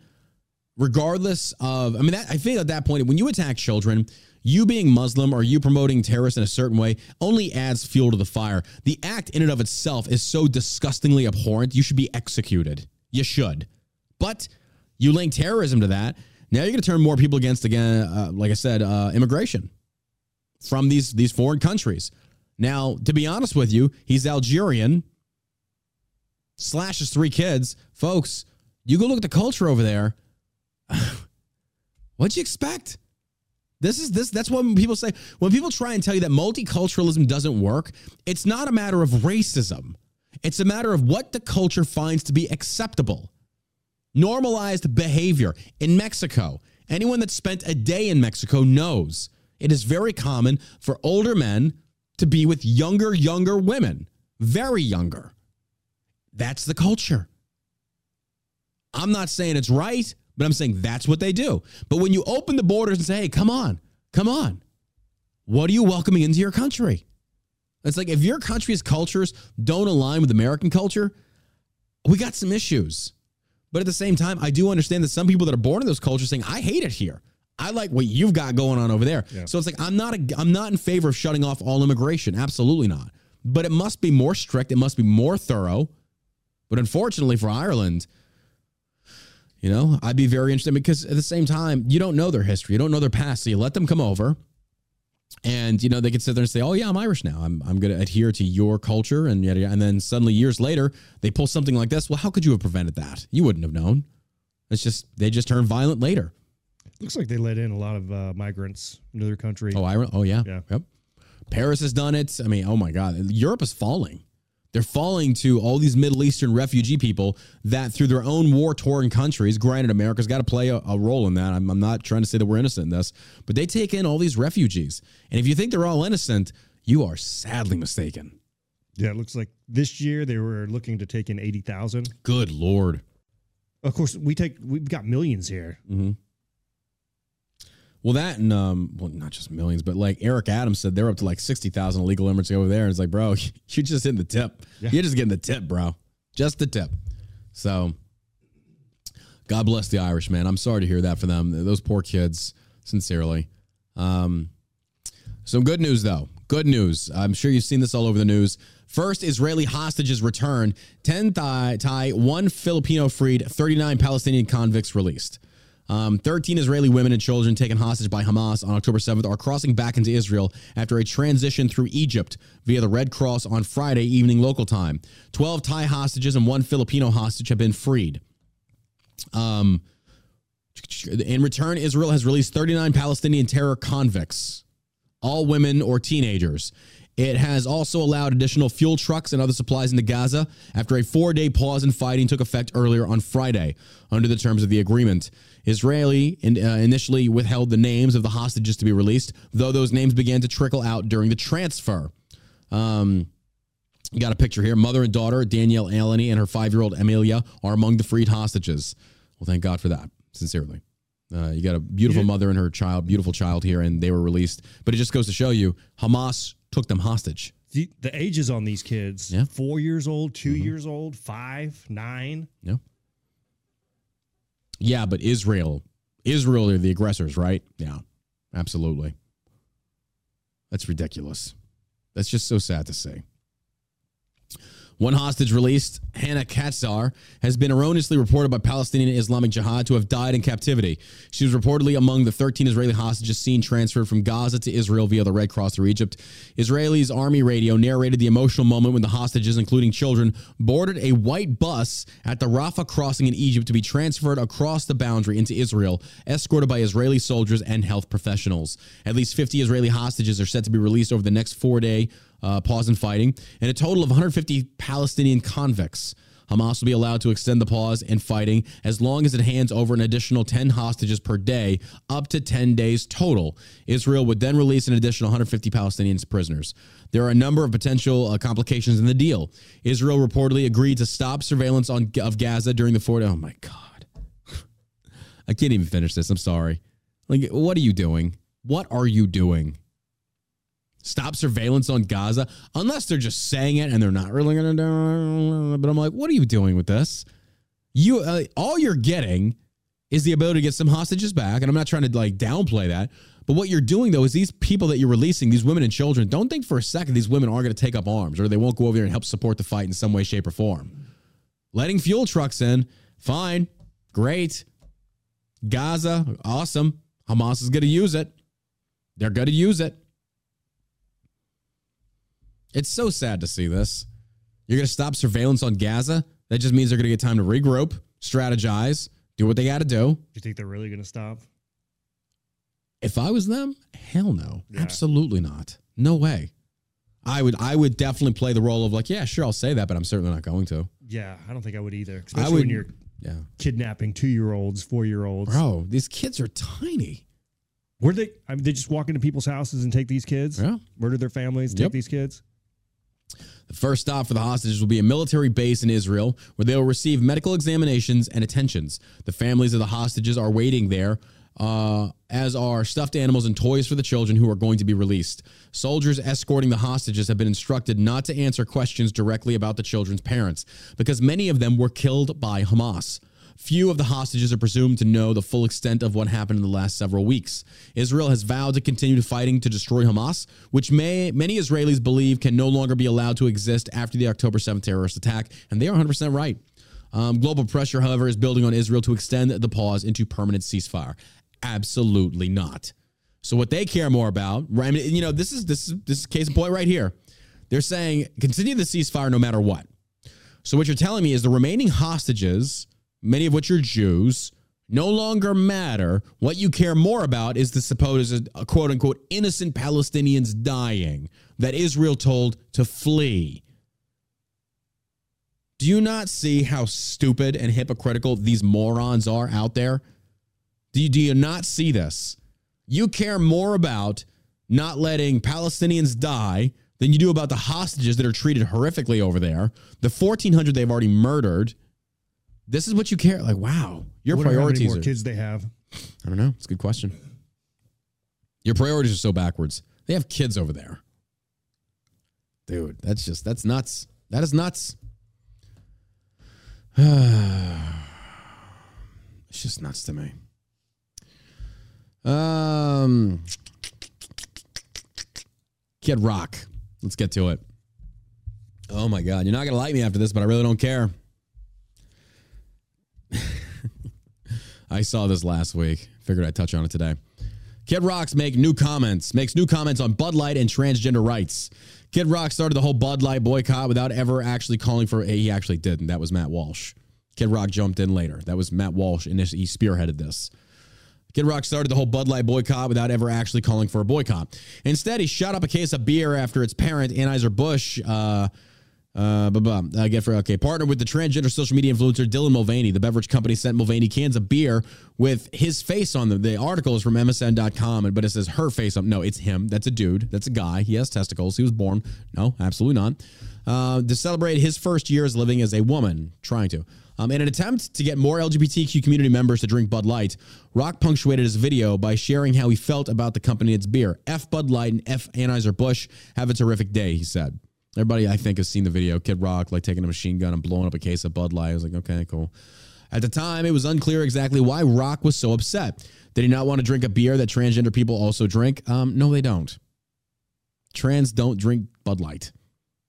regardless of, I mean, that, I feel at that point, when you attack children, you being Muslim or you promoting terrorists in a certain way only adds fuel to the fire. The act in and of itself is so disgustingly abhorrent, you should be executed. You should. But you link terrorism to that. Now you're going to turn more people against, again, uh, like I said, uh, immigration from these, these foreign countries. Now, to be honest with you, he's Algerian, slashes three kids. Folks, you go look at the culture over there. What'd you expect? This is this that's what people say when people try and tell you that multiculturalism doesn't work, it's not a matter of racism. It's a matter of what the culture finds to be acceptable. Normalized behavior in Mexico. Anyone that spent a day in Mexico knows it is very common for older men to be with younger younger women, very younger. That's the culture. I'm not saying it's right. But I'm saying that's what they do. But when you open the borders and say, hey, come on, come on, what are you welcoming into your country? It's like if your country's cultures don't align with American culture, we got some issues. But at the same time, I do understand that some people that are born in those cultures saying, I hate it here. I like what you've got going on over there. Yeah. So it's like I'm not a, I'm not in favor of shutting off all immigration. Absolutely not. But it must be more strict. It must be more thorough. But unfortunately for Ireland, you know, I'd be very interested because at the same time, you don't know their history, you don't know their past. So you let them come over and you know they could sit there and say, "Oh yeah, I'm Irish now. I'm I'm going to adhere to your culture," and yada, yada. and then suddenly years later they pull something like this. Well, how could you have prevented that? You wouldn't have known. It's just they just turn violent later. Looks like they let in a lot of uh, migrants into their country. Oh, I oh yeah. Yeah. Yep. Paris has done it. I mean, oh my God, Europe is falling. They're falling to all these Middle Eastern refugee people that, through their own war torn countries, granted, America's got to play a, a role in that. I'm, I'm not trying to say that we're innocent in this, but they take in all these refugees. And if you think they're all innocent, you are sadly mistaken. Yeah, it looks like this year they were looking to take in eighty thousand. Good Lord. Of course, we take we've got millions here. Mm-hmm. Well, that and um, well, not just millions, but like Eric Adams said, they're up to like sixty thousand illegal immigrants over there. And it's like, bro, you're just hitting the tip. You're just getting the tip, bro. Just the tip. So, God bless the Irish, man. I'm sorry to hear that for them. Those poor kids, sincerely. Um, some good news, though. Good news. I'm sure you've seen this all over the news. First Israeli hostages return. 10 Thai, Thai one Filipino freed, 39 Palestinian convicts released. Um, 13 Israeli women and children taken hostage by Hamas on October 7th are crossing back into Israel after a transition through Egypt via the Red Cross on Friday evening local time. 12 Thai hostages and one Filipino hostage have been freed. Um, in return, Israel has released 39 Palestinian terror convicts, all women or teenagers. It has also allowed additional fuel trucks and other supplies into Gaza after a four day pause in fighting took effect earlier on Friday under the terms of the agreement. Israeli uh, initially withheld the names of the hostages to be released, though those names began to trickle out during the transfer. Um, you got a picture here. Mother and daughter, Danielle Aloni and her five year old Amelia, are among the freed hostages. Well, thank God for that, sincerely. Uh, you got a beautiful mother and her child, beautiful child here, and they were released. But it just goes to show you Hamas took them hostage. The, the ages on these kids: Yeah. four years old, 2 mm-hmm. years old, five, nine. Yeah. Yeah, but Israel, Israel are the aggressors, right? Yeah, absolutely. That's ridiculous. That's just so sad to see. One hostage released, Hannah Katzir, has been erroneously reported by Palestinian Islamic Jihad to have died in captivity. She was reportedly among the 13 Israeli hostages seen transferred from Gaza to Israel via the Red Cross through Egypt. Israeli's army radio narrated the emotional moment when the hostages, including children, boarded a white bus at the Rafah crossing in Egypt to be transferred across the boundary into Israel, escorted by Israeli soldiers and health professionals. At least 50 Israeli hostages are set to be released over the next four day uh, pause in fighting, and a total of 150 Palestinian convicts. Hamas will be allowed to extend the pause in fighting as long as it hands over an additional 10 hostages per day, up to 10 days total. Israel would then release an additional 150 Palestinian prisoners. There are a number of potential uh, complications in the deal. Israel reportedly agreed to stop surveillance on of Gaza during the four. Oh my God, I can't even finish this. I'm sorry. Like, what are you doing? What are you doing? Stop surveillance on Gaza, unless they're just saying it and they're not really going to do. But I'm like, what are you doing with this? You uh, all you're getting is the ability to get some hostages back, and I'm not trying to like downplay that. But what you're doing though is these people that you're releasing, these women and children, don't think for a second these women aren't going to take up arms or they won't go over there and help support the fight in some way, shape, or form. Letting fuel trucks in, fine, great. Gaza, awesome. Hamas is going to use it. They're going to use it. It's so sad to see this. You're going to stop surveillance on Gaza. That just means they're going to get time to regroup, strategize, do what they got to do. Do you think they're really going to stop? If I was them, hell no, absolutely not. No way. I would, I would definitely play the role of like, yeah, sure, I'll say that, but I'm certainly not going to. Yeah, I don't think I would either. I would, when you're yeah, kidnapping two year olds, four year olds. bro. These kids are tiny. Where they? I mean, they just walk into people's houses and take these kids. Yeah. Murder their families, Yep. take these kids. The first stop for the hostages will be a military base in Israel where they will receive medical examinations and attentions. The families of the hostages are waiting there, uh, as are stuffed animals and toys for the children who are going to be released. Soldiers escorting the hostages have been instructed not to answer questions directly about the children's parents because many of them were killed by Hamas. Few of the hostages are presumed to know the full extent of what happened in the last several weeks. Israel has vowed to continue fighting to destroy Hamas, which may, many Israelis believe can no longer be allowed to exist after the October 7th terrorist attack, and they are 100% right. Um, global pressure, however, is building on Israel to extend the pause into permanent ceasefire. Absolutely not. So what they care more about, right? I mean, you know, this is this is this is case in point right here. They're saying continue the ceasefire no matter what. So what you're telling me is the remaining hostages, many of which are Jews, no longer matter. What you care more about is the supposed uh, quote unquote innocent Palestinians dying that Israel told to flee. Do you not see how stupid and hypocritical these morons are out there? Do you, do you not see this? You care more about not letting Palestinians die than you do about the hostages that are treated horrifically over there, the 1,400 they've already murdered. This is what you care. Like, wow, your Wonder how many priorities more are. kids they have. I don't know. It's a good question. Your priorities are so backwards. They have kids over there. Dude, that's just, that's nuts. That is nuts. it's just nuts to me. Um, Kid Rock. Let's get to it. Oh my God. You're not going to like me after this, but I really don't care. I saw this last week. Figured I'd touch on it today. Kid Rock's make new comments, makes new comments on Bud Light and transgender rights. Kid Rock started the whole Bud Light boycott without ever actually calling for. A. He actually didn't. That was Matt Walsh. Kid Rock jumped in later. That was Matt Walsh, and he spearheaded this. Kid Rock started the whole Bud Light boycott without ever actually calling for a boycott. Instead, he shot up a case of beer after its parent, Anheuser-Busch, uh, uh, blah, blah. I get for okay. Partner with the transgender social media influencer Dylan Mulvaney. The beverage company sent Mulvaney cans of beer with his face on them. The article is from MSN.com, but it says her face on. No, it's him. That's a dude. That's a guy. He has testicles. He was born. No, absolutely not. Uh, to celebrate his first years living as a woman, trying to. Um, in an attempt to get more LGBTQ community members to drink Bud Light, Rock punctuated his video by sharing how he felt about the company and its beer. F Bud Light and F Anheuser-Busch. Have a terrific day, he said. Everybody, I think, has seen the video. Kid Rock, like taking a machine gun and blowing up a case of Bud Light. I was like, okay, cool. At the time, it was unclear exactly why Rock was so upset. Did he not want to drink a beer that transgender people also drink? Um, no, they don't. Trans don't drink Bud Light.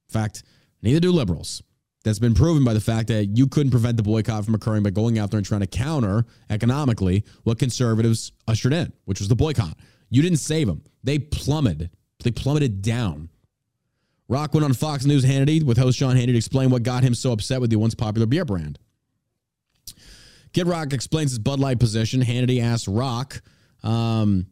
In fact, neither do liberals. That's been proven by the fact that you couldn't prevent the boycott from occurring by going out there and trying to counter economically what conservatives ushered in, which was the boycott. You didn't save them. They plummeted. They plummeted down. Rock went on Fox News Hannity with host Sean Hannity to explain what got him so upset with the once popular beer brand. Kid Rock explains his Bud Light position. Hannity asked Rock um,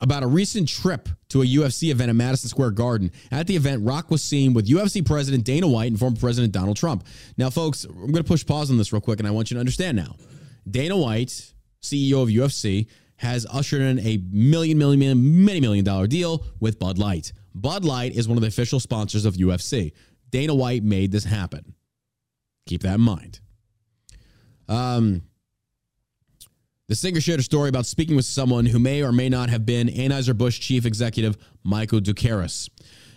about a recent trip to a UFC event at Madison Square Garden. At the event, Rock was seen with UFC President Dana White and former President Donald Trump. Now, folks, I'm going to push pause on this real quick, and I want you to understand now. Dana White, CEO of UFC, has ushered in a million, million, million, many million dollar deal with Bud Light. Bud Light is one of the official sponsors of UFC. Dana White made this happen. Keep that in mind. Um, the singer shared a story about speaking with someone who may or may not have been Anheuser-Busch chief executive Michael Doukeris.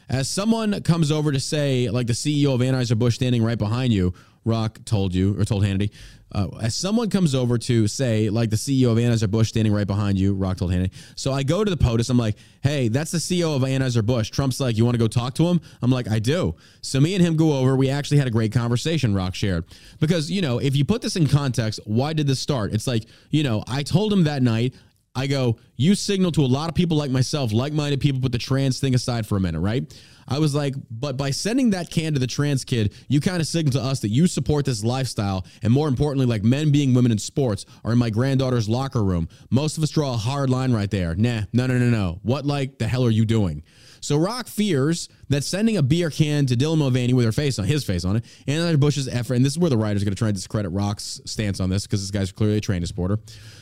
As someone comes over to say, like the CEO of Anheuser-Busch standing right behind you, Rock told you, or told Hannity, uh, as someone comes over to say, like the CEO of Anheuser-Busch standing right behind you, Rock told Hannity. So I go to the POTUS. I'm like, hey, that's the CEO of Anheuser-Busch. Trump's like, you want to go talk to him? I'm like, I do. So me and him go over. We actually had a great conversation, Rock shared. Because, you know, if you put this in context, why did this start? It's like, you know, I told him that night, I go, you signal to a lot of people like myself, like minded people, put the trans thing aside for a minute, right? I was like, but by sending that can to the trans kid, you kind of signal to us that you support this lifestyle. And more importantly, like men being women in sports are in my granddaughter's locker room. Most of us draw a hard line right there. Nah, no, no, no, no. What like the hell are you doing? So Rock fears that sending a beer can to Dylan Mulvaney with her face on his face on it, and Anheuser-Busch's effort, and this is where the writer's going to try and discredit Rock's stance on this because this guy's clearly a trained supporter.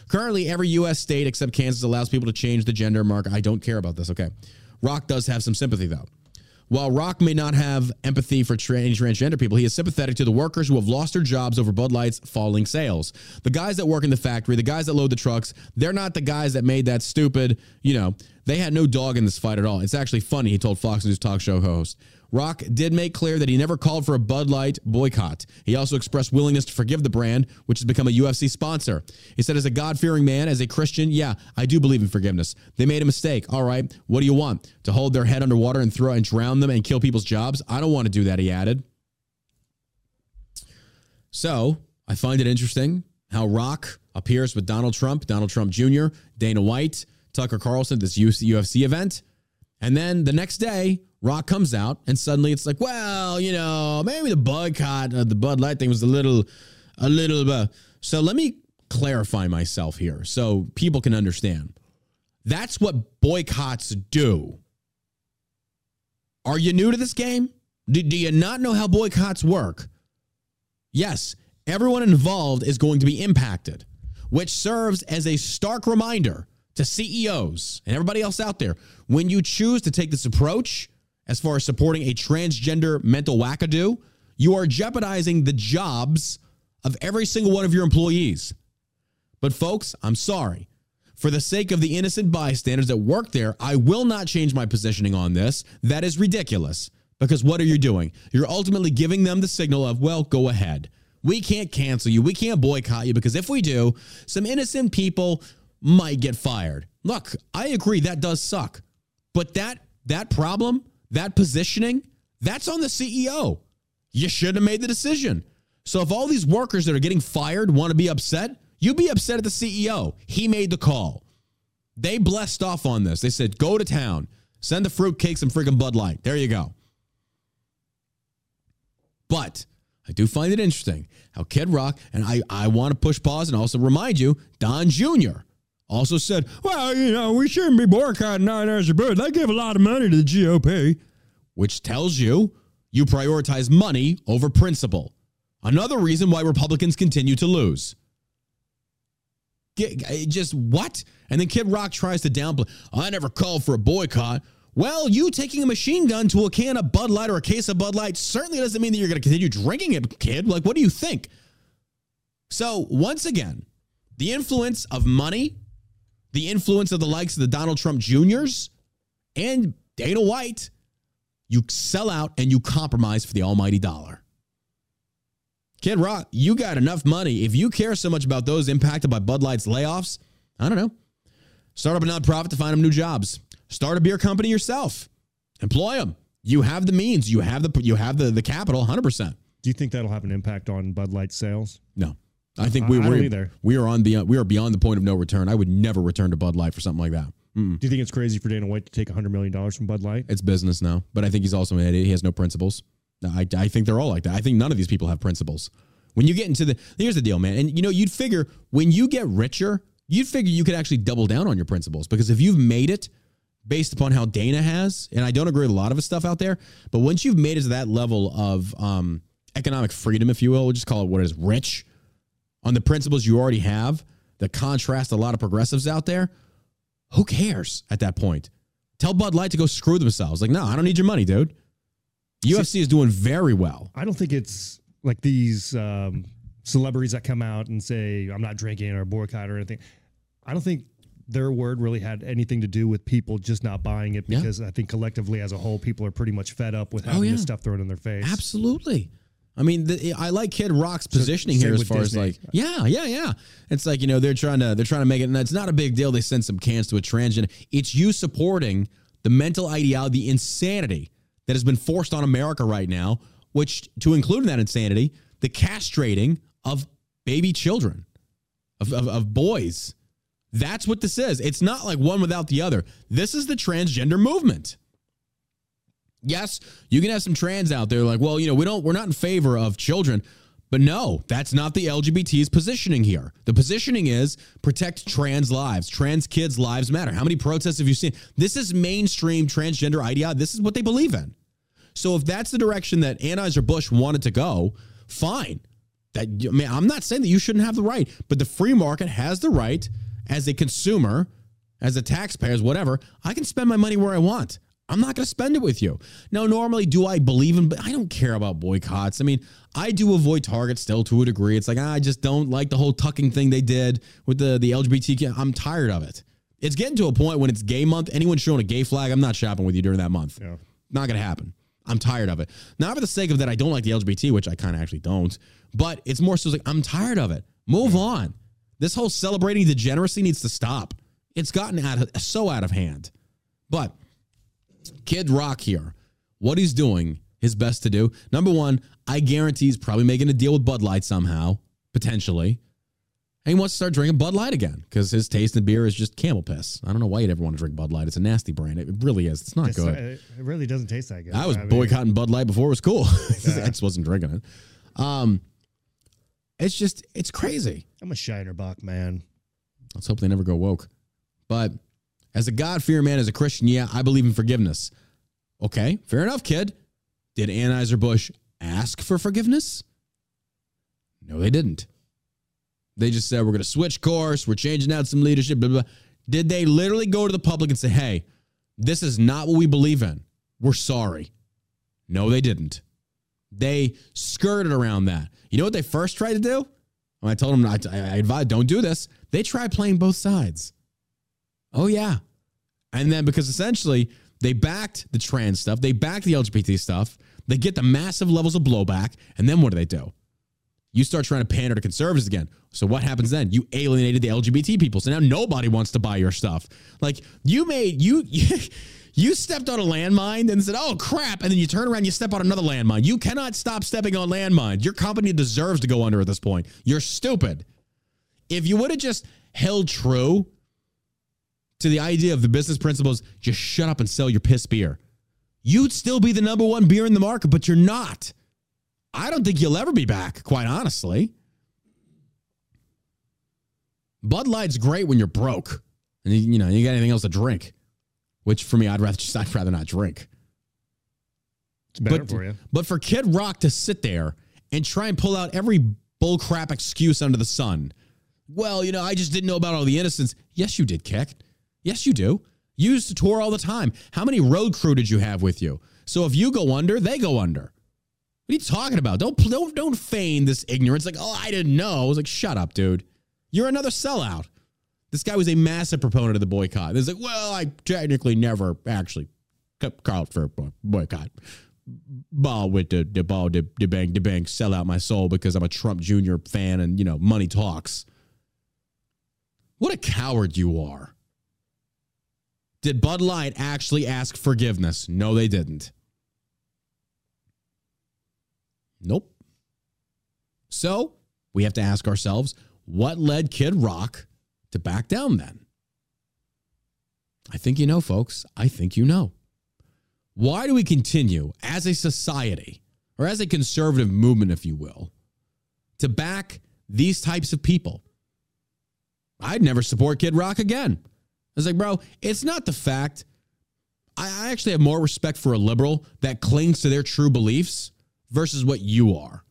Currently, every U.S. state except Kansas allows people to change the gender mark. I don't care about this. Okay, Rock does have some sympathy though. While Rock may not have empathy for trans- transgender people, he is sympathetic to the workers who have lost their jobs over Bud Light's falling sales. The guys that work in the factory, the guys that load the trucks, they're not the guys that made that stupid, you know, they had no dog in this fight at all. It's actually funny, he told Fox News talk show host. Rock did make clear that he never called for a Bud Light boycott. He also expressed willingness to forgive the brand, which has become a UFC sponsor. He said, as a God fearing man, as a Christian, yeah, I do believe in forgiveness. They made a mistake. All right, what do you want? To hold their head underwater and throw and drown them and kill people's jobs? I don't want to do that, he added. So I find it interesting how Rock appears with Donald Trump, Donald Trump Jr., Dana White, Tucker Carlson, this UFC event. And then the next day, Rock comes out, and suddenly it's like, well, you know, maybe the boycott of the Bud Light thing was a little, a little uh, So let me clarify myself here so people can understand. That's what boycotts do. Are you new to this game? Do, do you not know how boycotts work? Yes, everyone involved is going to be impacted, which serves as a stark reminder to CEOs and everybody else out there when you choose to take this approach as far as supporting a transgender mental wackadoo, you are jeopardizing the jobs of every single one of your employees. But, folks, I'm sorry. For the sake of the innocent bystanders that work there, I will not change my positioning on this. That is ridiculous. Because what are you doing? You're ultimately giving them the signal of, well, go ahead. We can't cancel you. We can't boycott you because if we do, some innocent people might get fired. Look, I agree that does suck. But that that problem, that positioning, that's on the CEO. You should have made the decision. So if all these workers that are getting fired want to be upset, you be upset at the CEO. He made the call. They blessed off on this. They said, go to town, send the fruitcakes and freaking Bud Light. There you go. But I do find it interesting how Kid Rock, and I, I want to push pause and also remind you, Don Jr. also said, well, you know, we shouldn't be boycotting Nine Hours of Bird. They give a lot of money to the GOP, which tells you you prioritize money over principle. Another reason why Republicans continue to lose. Eh, just what? And then Kid Rock tries to downplay. I never called for a boycott. Well, you taking a machine gun to a can of Bud Light or a case of Bud Light certainly doesn't mean that you're going to continue drinking it, kid. Like, what do you think? So, once again, the influence of money, the influence of the likes of the Donald Trump Juniors and Dana White, you sell out and you compromise for the almighty dollar. Kid Rock, you got enough money. If you care so much about those impacted by Bud Light's layoffs, I don't know. Start up a nonprofit to find them new jobs. Start a beer company yourself. Employ them. You have the means. You have the you have the the capital. Hundred percent. Do you think that'll have an impact on Bud Light sales? No, I think we I- we're, either. we are on beyond we are beyond the point of no return. I would never return to Bud Light for something like that. Mm-mm. Do you think it's crazy for Dana White to take $100 million from Bud Light? It's business now, but I think he's also an idiot. He has no principles. I, I think they're all like that. I think none of these people have principles. When you get into the here's the deal, man, and you know you'd figure when you get richer, you'd figure you could actually double down on your principles because if you've made it based upon how Dana has, and I don't agree with a lot of his stuff out there, but once you've made it to that level of um, economic freedom, if you will, we'll just call it what it is, rich, on the principles you already have that contrast a lot of progressives out there, who cares at that point? Tell Bud Light to go screw themselves. Like, no, I don't need your money, dude. UFC is doing very well. I don't think it's like these um, celebrities that come out and say, I'm not drinking or boycott or anything. I don't think their word really had anything to do with people just not buying it Yeah. because I think collectively as a whole, people are pretty much fed up with having Oh, yeah. this stuff thrown in their face. Absolutely. I mean, the, I like Kid Rock's positioning same here as far Disney. as like, yeah, yeah, yeah. It's like you know they're trying to they're trying to make it, and it's not a big deal. They send some cans to a transgender. It's you supporting the mental ideology, the insanity that has been forced on America right now, which to include in that insanity, the castrating of baby children, of, of, of boys. That's what this is. It's not like one without the other. This is the transgender movement. Yes, you can have some trans out there like, well, you know, we don't we're not in favor of children. But no, that's not the LGBT's positioning here. The positioning is protect trans lives. Trans kids' lives matter. How many protests have you seen? This is mainstream transgender ideology. This is what they believe in. So if that's the direction that Anheuser-Busch wanted to go, fine. That I mean, I'm not saying that you shouldn't have the right, but the free market has the right as a consumer, as a taxpayer, as whatever. I can spend my money where I want. I'm not going to spend it with you. Now, normally, do I believe in? But I don't care about boycotts. I mean, I do avoid Target still to a degree. It's like ah, I just don't like the whole tucking thing they did with the the LGBTQ. I'm tired of it. It's getting to a point when it's gay month. Anyone showing a gay flag, I'm not shopping with you during that month. Yeah. Not going to happen. I'm tired of it. Not for the sake of that I don't like the LGBT, which I kind of actually don't, but it's more so like I'm tired of it. Move on. This whole celebrating degeneracy needs to stop. It's gotten out of, so out of hand. But Kid Rock here, what he's doing his best to do. Number one, I guarantee he's probably making a deal with Bud Light somehow, potentially. And he wants to start drinking Bud Light again because his taste in beer is just camel piss. I don't know why you'd ever want to drink Bud Light. It's a nasty brand. It really is. It's not It's, good. uh, it really doesn't taste that good. I was mean, boycotting Bud Light before it was cool. I just wasn't drinking it. Um, It's just, it's crazy. I'm a Shiner Bock man. Let's hope they never go woke. But as a God fearing man, as a Christian, yeah, I believe in forgiveness. Okay, fair enough, kid. Did Anheuser-Busch ask for forgiveness? No, they didn't. They just said, we're going to switch course. We're changing out some leadership. Blah, blah, blah. Did they literally go to the public and say, hey, this is not what we believe in? We're sorry. No, they didn't. They skirted around that. You know what they first tried to do? When I told them, I, I advised, don't do this, they tried playing both sides. Oh, yeah. And then because essentially they backed the trans stuff, they backed the LGBT stuff, they get the massive levels of blowback. And then what do they do? You start trying to pander to conservatives again. So what happens then? You alienated the LGBT people. So now nobody wants to buy your stuff. Like you made you you stepped on a landmine and said, "Oh crap!" And then you turn around, you step on another landmine. You cannot stop stepping on landmines. Your company deserves to go under at this point. You're stupid. If you would have just held true to the idea of the business principles, just shut up and sell your piss beer. You'd still be the number one beer in the market, but you're not. I don't think you'll ever be back, quite honestly. Bud Light's great when you're broke and you, know you got anything else to drink, which for me I'd rather just I'd rather not drink. It's better but, for you. But for Kid Rock to sit there and try and pull out every bullcrap excuse under the sun. Well, you know, I just didn't know about all the innocents. Yes, you did, Keck. Yes, you do. You used to tour all the time. How many road crew did you have with you? So if you go under, they go under. What are you talking about? Don't don't don't feign this ignorance. Like, oh, I didn't know. I was like, shut up, dude. You're another sellout. This guy was a massive proponent of the boycott. It's like, well, I technically never actually called for boycott. Ball with the the ball, the, the bang, the bang, sell out my soul because I'm a Trump Jr. fan and you know money talks. What a coward you are. Did Bud Light actually ask forgiveness? No, they didn't. Nope. So we have to ask ourselves what led Kid Rock to back down then? I think you know, folks. I think you know. Why do we continue as a society or as a conservative movement, if you will, to back these types of people? I'd never support Kid Rock again. I was like, bro, it's not the fact. I actually have more respect for a liberal that clings to their true beliefs versus what you are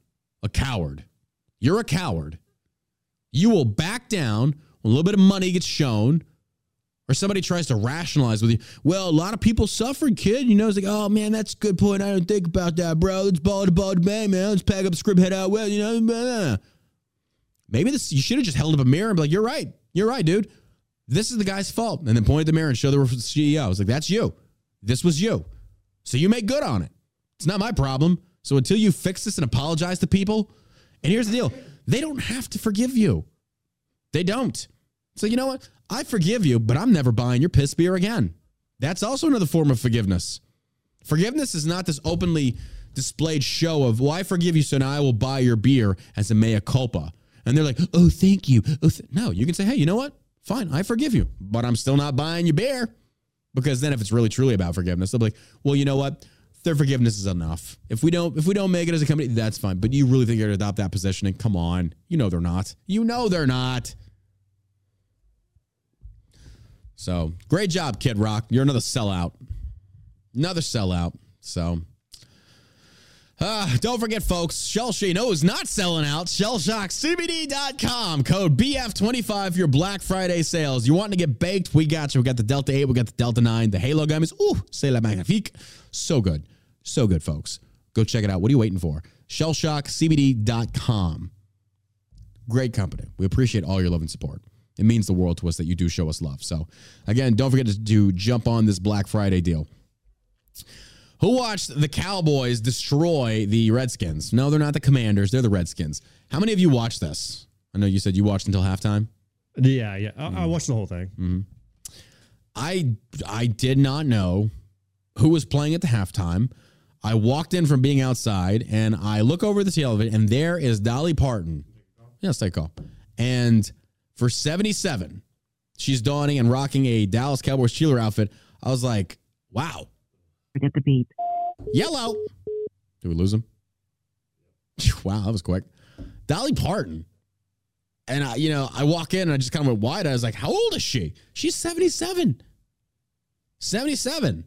a coward. You're a coward. You will back down when a little bit of money gets shown or somebody tries to rationalize with you. Well, a lot of people suffered, kid. You know, it's like, oh man, that's a good point. I don't think about that, bro. Let's ball to ball to bang, man. Let's pack up script, head out. Well, you know, blah. maybe this you should have just held up a mirror and be like, you're right. You're right, dude. This is the guy's fault. And then point at the mirror and show the CEO. I was like, that's you. This was you. So you make good on it. It's not my problem. So until you fix this and apologize to people, and here's the deal they don't have to forgive you. They don't. So you know what? I forgive you, but I'm never buying your piss beer again. That's also another form of forgiveness. Forgiveness is not this openly displayed show of, well, I forgive you, so now I will buy your beer as a mea culpa. And they're like, oh, thank you. Oh, th-. No, you can say, hey, you know what? Fine, I forgive you, but I'm still not buying your beer. Because then if it's really truly about forgiveness, they'll be like, well, you know what? their forgiveness is enough. If we don't, if we don't make it as a company, that's fine. But you really think you're gonna adopt that positioning? Come on, you know they're not. You know they're not. So great job, Kid Rock. You're another sellout. Another sellout. So uh, don't forget, folks, Shell you is not selling out. ShellShockCBD.com. Code BF25 for your Black Friday sales. You want to get baked? We got you. We got the Delta 8, we got the Delta 9, the Halo gummies. Ooh, c'est la magnifique. So good. So good, folks. Go check it out. What are you waiting for? ShellShockCBD.com. Great company. We appreciate all your love and support. It means the world to us that you do show us love. So, again, don't forget to, to jump on this Black Friday deal. Who watched the Cowboys destroy the Redskins? No, they're not the Commanders. They're the Redskins. How many of you watched this? I know you said you watched until halftime. Yeah, yeah. I, I watched the whole thing. Mm-hmm. I I did not know who was playing at the halftime. I walked in from being outside and I look over the television and there is Dolly Parton. Yes, take call. And for 77, she's donning and rocking a Dallas Cowboys cheerleader outfit. I was like, wow. Forget the beep. Yellow. Did we lose him? Wow, that was quick. Dolly Parton. And I, you know, I walk in and I just kind of went wide. I was like, how old is she? She's 77. 77.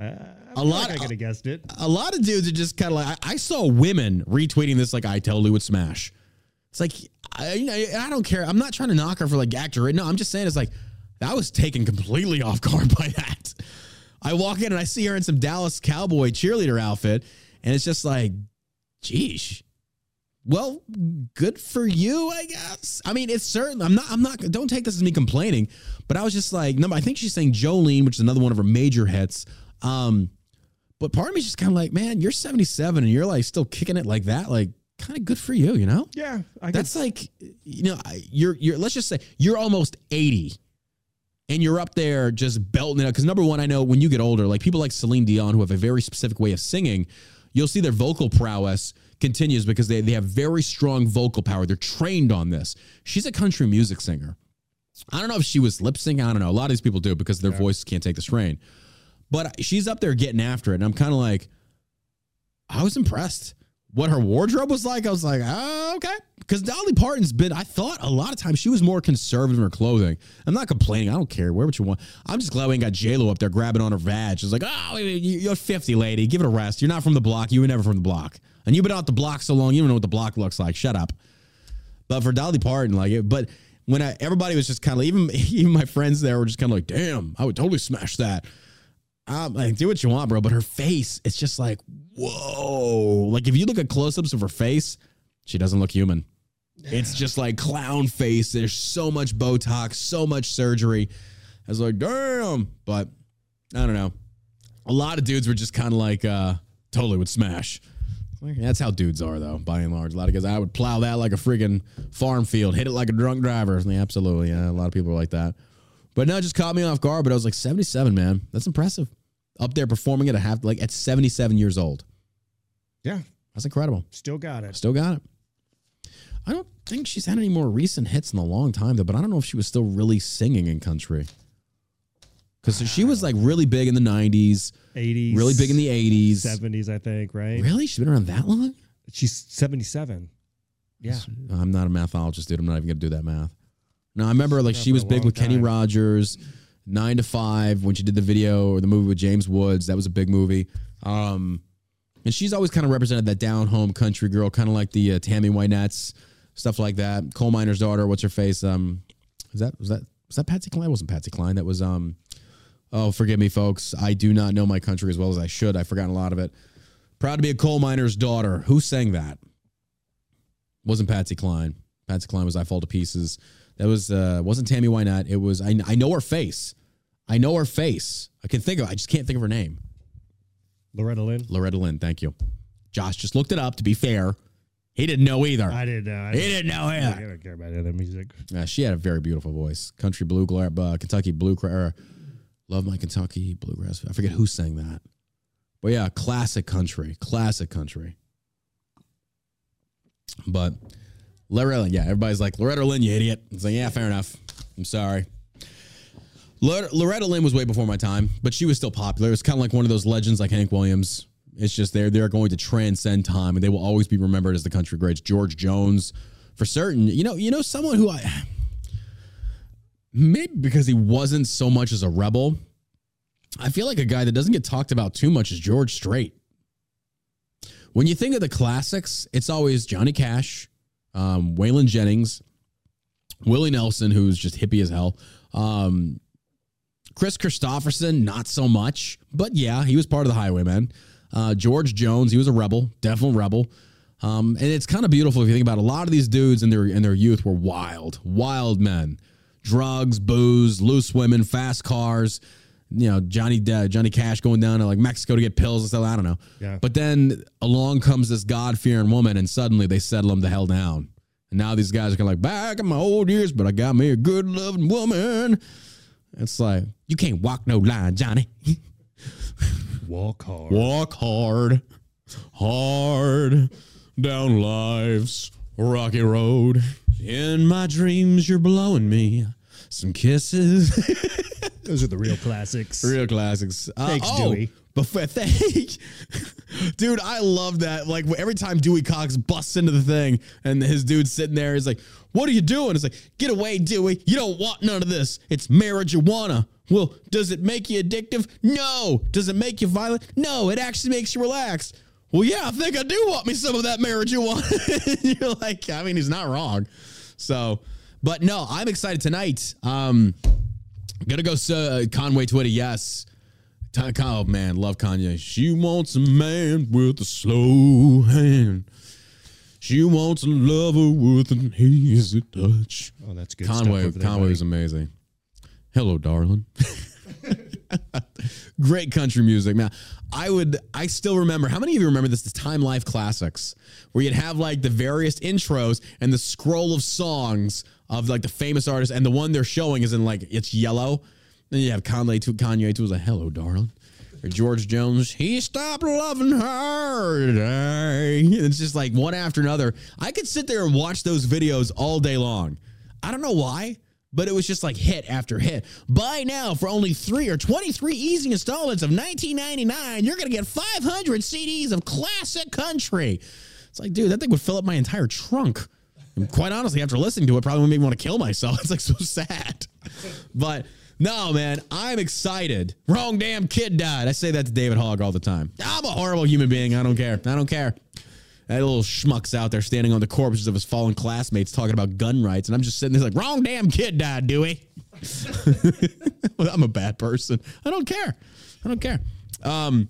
Uh, I A feel lot- Like I could have guessed it. A lot of dudes are just kind of like, I, I saw women retweeting this like I totally would smash. It's like, I, you know, I don't care. I'm not trying to knock her for like actor. No, I'm just saying it's like, that was taken completely off guard by that. I walk in and I see her in some Dallas Cowboy cheerleader outfit, and it's just like, geesh. Well, good for you, I guess. I mean, it's certain. I'm not. I'm not. Don't take this as me complaining, but I was just like, number. I think she's saying Jolene, which is another one of her major hits. Um, but part of me is just kind of like, man, you're 77 and you're like still kicking it like that. Like, kind of good for you, you know? Yeah, I That's like, you know, you're you're. Let's just say you're almost 80 and you're up there just belting it out. Because number one, I know when you get older, like people like Celine Dion, who have a very specific way of singing, you'll see their vocal prowess continues because they, they have very strong vocal power. They're trained on this. She's a country music singer. I don't know if she was lip syncing. I don't know. A lot of these people do because their voices can't take the strain. But she's up there getting after it. And I'm kind of like, I was impressed. What her wardrobe was like, I was like, oh, okay. Because Dolly Parton's been, I thought a lot of times she was more conservative in her clothing. I'm not complaining. I don't care. Wear what you want. I'm just glad we ain't got J-Lo up there grabbing on her vag. She's like, oh, you- you're 50, lady. Give it a rest. You're not from the block. You were never from the block. And you've been out the block so long, you don't know what the block looks like. Shut up. But for Dolly Parton, like it, but when I, everybody was just kind of even even my friends there were just kind of like, damn, I would totally smash that. Um, like do what you want, bro. But her face, it's just like, whoa. Like if you look at close-ups of her face, she doesn't look human. It's just like clown face. There's so much Botox, so much surgery. I was like, damn. But I don't know. A lot of dudes were just kind of like, uh, totally would smash. That's how dudes are, though, by and large. A lot of guys, I would plow that like a friggin' farm field, hit it like a drunk driver. Yeah, absolutely. Yeah, a lot of people are like that. But no, it just caught me off guard. But I was like, 77, man. That's impressive. Up there performing at a half, like at 77 years old. yeah, That's incredible. still got it. Still got it. I don't think she's had any more recent hits in a long time, though, but I don't know if she was still really singing in country. Because she was like really big in the 90s, 80s, really big in the 80s. 70s, I think. Right? Really? She's been around that long? She's 77. Yeah, I'm not a mathologist, dude. I'm not even gonna do that math. No, I remember like she was big with Kenny time. Rogers, Nine to Five when she did the video or the movie with James Woods. That was a big movie. Um, and she's always kind of represented that down home country girl, kind of like the uh, Tammy Wynette's stuff like that. Coal miner's daughter. What's her face? Um, is that was that was that Patsy Cline? Wasn't Patsy Cline? That was um. Oh, forgive me, folks. I do not know my country as well as I should. I've forgotten a lot of it. Proud to be a coal miner's daughter. Who sang that? wasn't Patsy Cline. Patsy Cline was I Fall to Pieces. That was uh wasn't Tammy Wynette. It was I I know her face. I know her face. I can think of I just can't think of her name. Loretta Lynn. Loretta Lynn, thank you. Josh just looked it up to be fair. He didn't know either. I didn't know. I he didn't know I don't care about other music. Yeah, she had a very beautiful voice. Country blue, uh, Kentucky blue, or love my Kentucky bluegrass. I forget who sang that, but yeah, classic country, classic country. But Loretta, yeah, everybody's like Loretta Lynn, you idiot. It's like, yeah, fair enough. I'm sorry. Loretta Lynn was way before my time, but she was still popular. It's kind of like one of those legends like Hank Williams. It's just they're they're going to transcend time and they will always be remembered as the country greats. George Jones, for certain. You know, you know, someone who I maybe because he wasn't so much as a rebel. I feel like a guy that doesn't get talked about too much is George Strait. When you think of the classics, it's always Johnny Cash, um, Waylon Jennings, Willie Nelson, who's just hippie as hell. Um, Kris Kristofferson, not so much, but yeah, he was part of the Highwaymen. Uh, George Jones, he was a rebel, definitely rebel. Um, and it's kind of beautiful if you think about it. a lot of these dudes in their in their youth were wild, wild men, drugs, booze, loose women, fast cars. You know, Johnny uh, Johnny Cash going down to like Mexico to get pills and stuff. I don't know. Yeah. But then along comes this God fearing woman, and suddenly they settle him the hell down. And now these guys are kind of like back in my old years, but I got me a good loving woman. It's like you can't walk no line, Johnny. Walk hard. Walk hard, hard down life's rocky road. In my dreams, you're blowing me some kisses. Those are the real classics. Real classics. Uh, Thanks, oh, Dewey. Before, thank, dude, I love that. Like every time Dewey Cox busts into the thing, and his dude's sitting there, he's like, "What are you doing?" It's like, "Get away, Dewey! You don't want none of this. It's marijuana." Well, does it make you addictive? No. Does it make you violent? No. It actually makes you relax. Well, yeah, I think I do want me some of that marijuana. You're like, I mean, he's not wrong. So, but no, I'm excited tonight. Um, Gonna go uh, Conway Twitty, yes. Oh man, love Kanye. She wants a man with a slow hand. She wants a lover with an easy touch. Oh, that's good. Conway, stuff there, Conway buddy. is amazing. Hello, darling. Great country music, man. I would, I still remember. How many of you remember this? The Time Life Classics, where you'd have like the various intros and the scroll of songs of like the famous artists, and the one they're showing is in like it's yellow. Then you have Conway Twitty Conway Twitty was like, "Hello, darling." Or George Jones, he stopped loving her. It's just like one after another. I could sit there and watch those videos all day long. I don't know why, but it was just like hit after hit. Buy now for only three or 23 easy installments of 19.99. You're going to get 500 CDs of classic country. It's like, dude, that thing would fill up my entire trunk. And quite honestly, after listening to it, probably make me want to kill myself. It's like so sad. But no, man, I'm excited. Wrong damn kid died. I say that to David Hogg all the time. I'm a horrible human being. I don't care. I don't care. That little schmuck's out there standing on the corpses of his fallen classmates talking about gun rights. And I'm just sitting there like, wrong damn kid died, Dewey. Well, I'm a bad person. I don't care. I don't care. Um,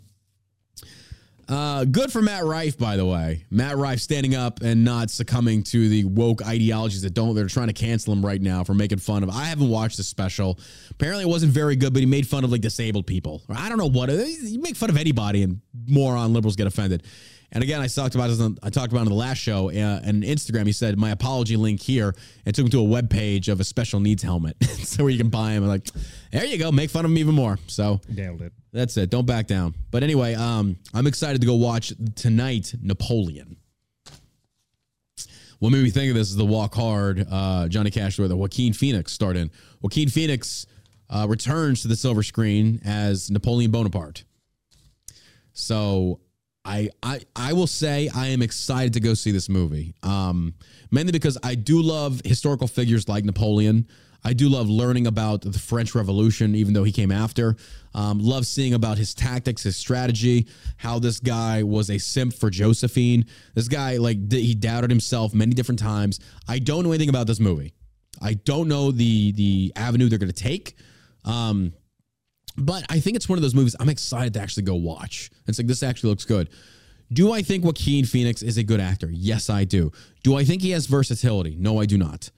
uh, good for Matt Rife, by the way. Matt Rife standing up and not succumbing to the woke ideologies that don't. They're trying to cancel him right now for making fun of. I haven't watched the special. Apparently, it wasn't very good, but he made fun of like disabled people. I don't know what. You make fun of anybody, and moron liberals get offended. And again, I talked about this. On, I talked about it on the last show uh, and Instagram. He said my apology link here. It took him to a web page of a special needs helmet, so where you can buy him. Like, there you go. Make fun of him even more. So Nailed it. that's it. Don't back down. But anyway, um, I'm excited to go watch tonight Napoleon. What made me think of this is the Walk Hard, uh, Johnny Cash, where the Joaquin Phoenix starred in. Joaquin Phoenix uh, returns to the silver screen as Napoleon Bonaparte. So I I I will say I am excited to go see this movie. Um, mainly because I do love historical figures like Napoleon. I do love learning about the French Revolution, even though he came after. Um, love seeing about his tactics, his strategy, how this guy was a simp for Josephine. This guy, like, he doubted himself many different times. I don't know anything about this movie. I don't know the the avenue they're going to take. Um, but I think it's one of those movies I'm excited to actually go watch. It's like this actually looks good. Do I think Joaquin Phoenix is a good actor? Yes, I do. Do I think he has versatility? No, I do not.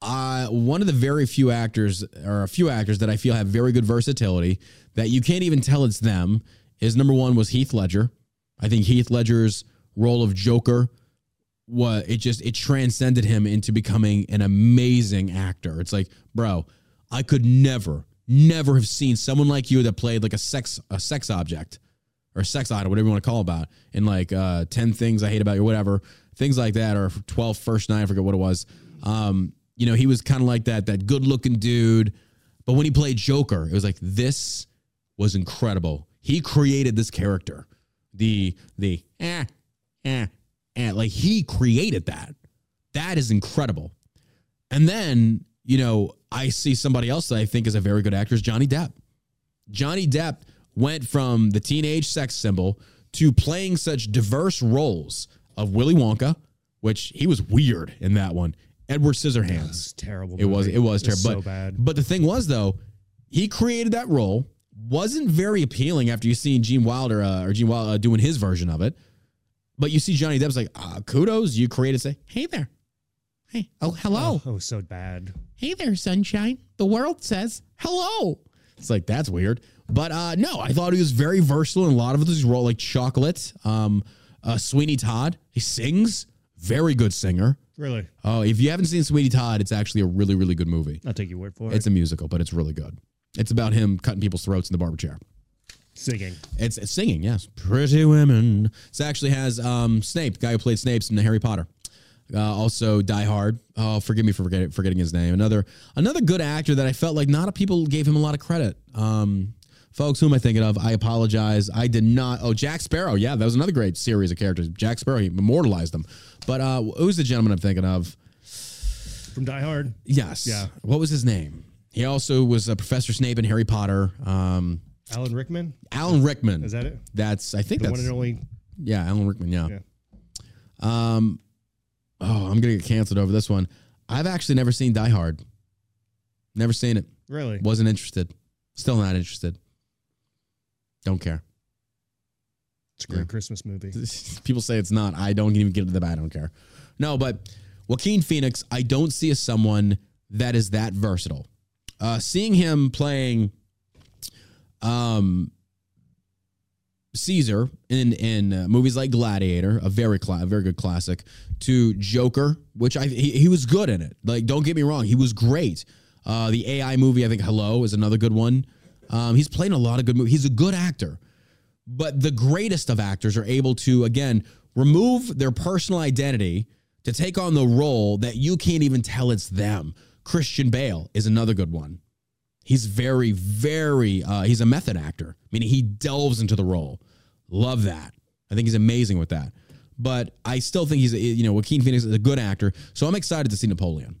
Uh, one of the very few actors, or a few actors that I feel have very good versatility that you can't even tell it's them is number one was Heath Ledger. I think Heath Ledger's role of Joker what it just it transcended him into becoming an amazing actor. It's like, bro, I could never, never have seen someone like you that played like a sex a sex object or sex idol, whatever you want to call about, in like uh 10 things I hate about you, whatever, things like that, or 12 first night, I forget what it was. Um, you know, he was kind of like that, that good looking dude. But when he played Joker, it was like this was incredible. He created this character. The the eh, eh, eh. Like he created that. That is incredible. And then, you know, I see somebody else that I think is a very good actor is Johnny Depp. Johnny Depp went from the teenage sex symbol to playing such diverse roles of Willy Wonka, which he was weird in that one. Edward Scissorhands. Terrible. It was it was terrible. So but, bad. but the thing was though, he created that role. Wasn't very appealing after you seen Gene Wilder uh, or Gene Wilder uh, doing his version of it. But you see Johnny Depp's like, uh, kudos, you created. Say, hey there, hey, oh hello, Oh, so bad. hey there, sunshine. The world says hello. It's like that's weird, but uh, no, I thought he was very versatile in a lot of his role, like Chocolate, um, uh, Sweeney Todd. He sings, very good singer. Really? Oh, if you haven't seen Sweeney Todd, it's actually a really, really good movie. I'll take your word for it. It's a musical, but it's really good. It's about him cutting people's throats in the barber chair. Singing. It's, it's singing, yes. Pretty women. It actually has um, Snape, guy who played Snape's in the Harry Potter. Uh, also, Die Hard. Oh, forgive me for forget, forgetting his name. Another another good actor that I felt like not a people gave him a lot of credit. Um, folks, who am I thinking of? I apologize. I did not. Oh, Jack Sparrow. Yeah, that was another great series of characters. Jack Sparrow. He immortalized them. But uh, who's the gentleman I'm thinking of? From Die Hard. Yes. Yeah. What was his name? He also was uh, Professor Snape in Harry Potter. Um, Alan Rickman. Alan Rickman. Is that it? That's I think The that's one and only. yeah, Alan Rickman. Yeah. Yeah. Um. Oh, I'm gonna get canceled over this one. I've actually never seen Die Hard. Never seen it. Really? Wasn't interested. Still not interested. Don't care. It's a great Yeah. Christmas movie. People say it's not. I don't even get into the I don't care. No, but Joaquin Phoenix, I don't see as someone that is that versatile. Uh, seeing him playing um, Caesar in in uh, movies like Gladiator, a very cla- a very good classic, to Joker, which I he, he was good in it. Like, don't get me wrong, he was great. Uh, the AI movie, I think Hello is another good one. Um, he's playing a lot of good movies. He's a good actor but the greatest of actors are able to again remove their personal identity to take on the role that you can't even tell it's them christian bale is another good one he's very very uh, he's a method actor meaning he delves into the role love that i think he's amazing with that but i still think he's a- you know joaquin phoenix is a good actor so i'm excited to see napoleon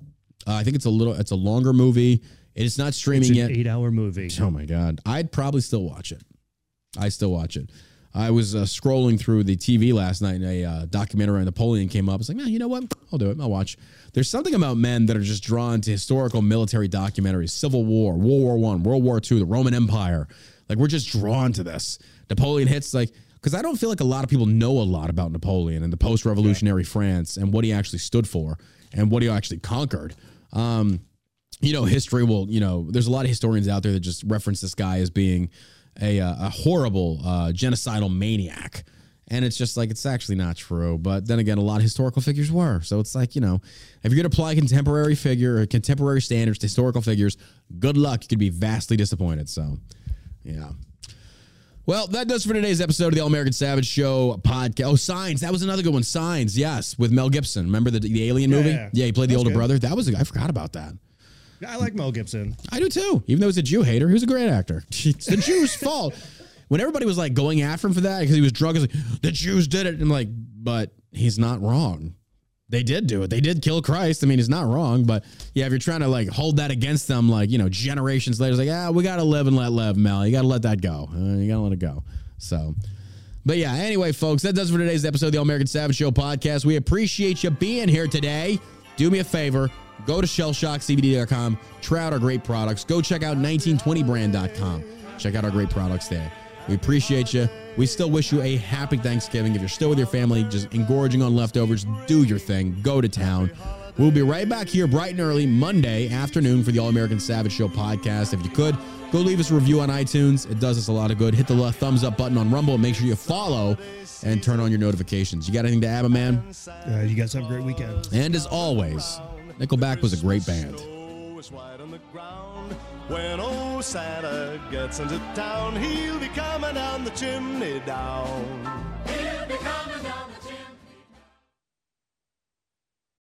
uh, i think it's a little it's a longer movie it's not It's streaming an yet eight-hour movie. Oh my god, I'd probably still watch it. I still watch it. I was uh, scrolling through the TV last night, and a uh, documentary on Napoleon came up. I was like, man, you know what? I'll do it. I'll watch. There's something about men that are just drawn to historical military documentaries, Civil War, World War One, World War Two, the Roman Empire. Like we're just drawn to this. Napoleon hits like because I don't feel like a lot of people know a lot about Napoleon and the post-revolutionary France and what he actually stood for and what he actually conquered. Um, you know, history will, you know, there's a lot of historians out there that just reference this guy as being a, uh, a horrible uh, genocidal maniac. And it's just like, it's actually not true. But then again, a lot of historical figures were. So it's like, you know, if you're going to apply contemporary figure or contemporary standards to historical figures, good luck. You could be vastly disappointed. So, yeah. Well, that does for today's episode of the All American Savage Show podcast. Oh, Signs. That was another good one. Signs, yes, with Mel Gibson. Remember the, the alien Yeah, movie? yeah. he played the That's older good. brother. That was, a, I forgot about that. I like Mel Gibson. I do too. Even though he's a Jew hater, he was a great actor. It's the Jews' fault. When everybody was like going after him for that because he was drunk, it's like the Jews did it, and like, but he's not wrong. They did do it. They did kill Christ. I mean, he's not wrong. But yeah, if you're trying to like hold that against them, like you know, generations later, it's like, ah, we gotta live and let live, Mel. You gotta let that go. Uh, you gotta let it go. So. But yeah, anyway, folks, that does it for today's episode of the All American Savage Show podcast. We appreciate you being here today. Do me a favor, go to shellshockcbd.com, try out our great products. Go check out 1920brand.com. Check out our great products there. We appreciate you. We still wish you a happy Thanksgiving. If you're still with your family, just engorging on leftovers, do your thing. Go to town. We'll be right back here bright and early Monday afternoon for the All American Savage Show podcast. If you could, go leave us a review on iTunes. It does us a lot of good. Hit the thumbs up button on Rumble make sure you follow and turn on your notifications. You got anything to add, my man? Uh, you guys have a great weekend. And as always, Nickelback was a great band. When old Santa gets into town, he'll be coming down the chimney down. He'll be coming down.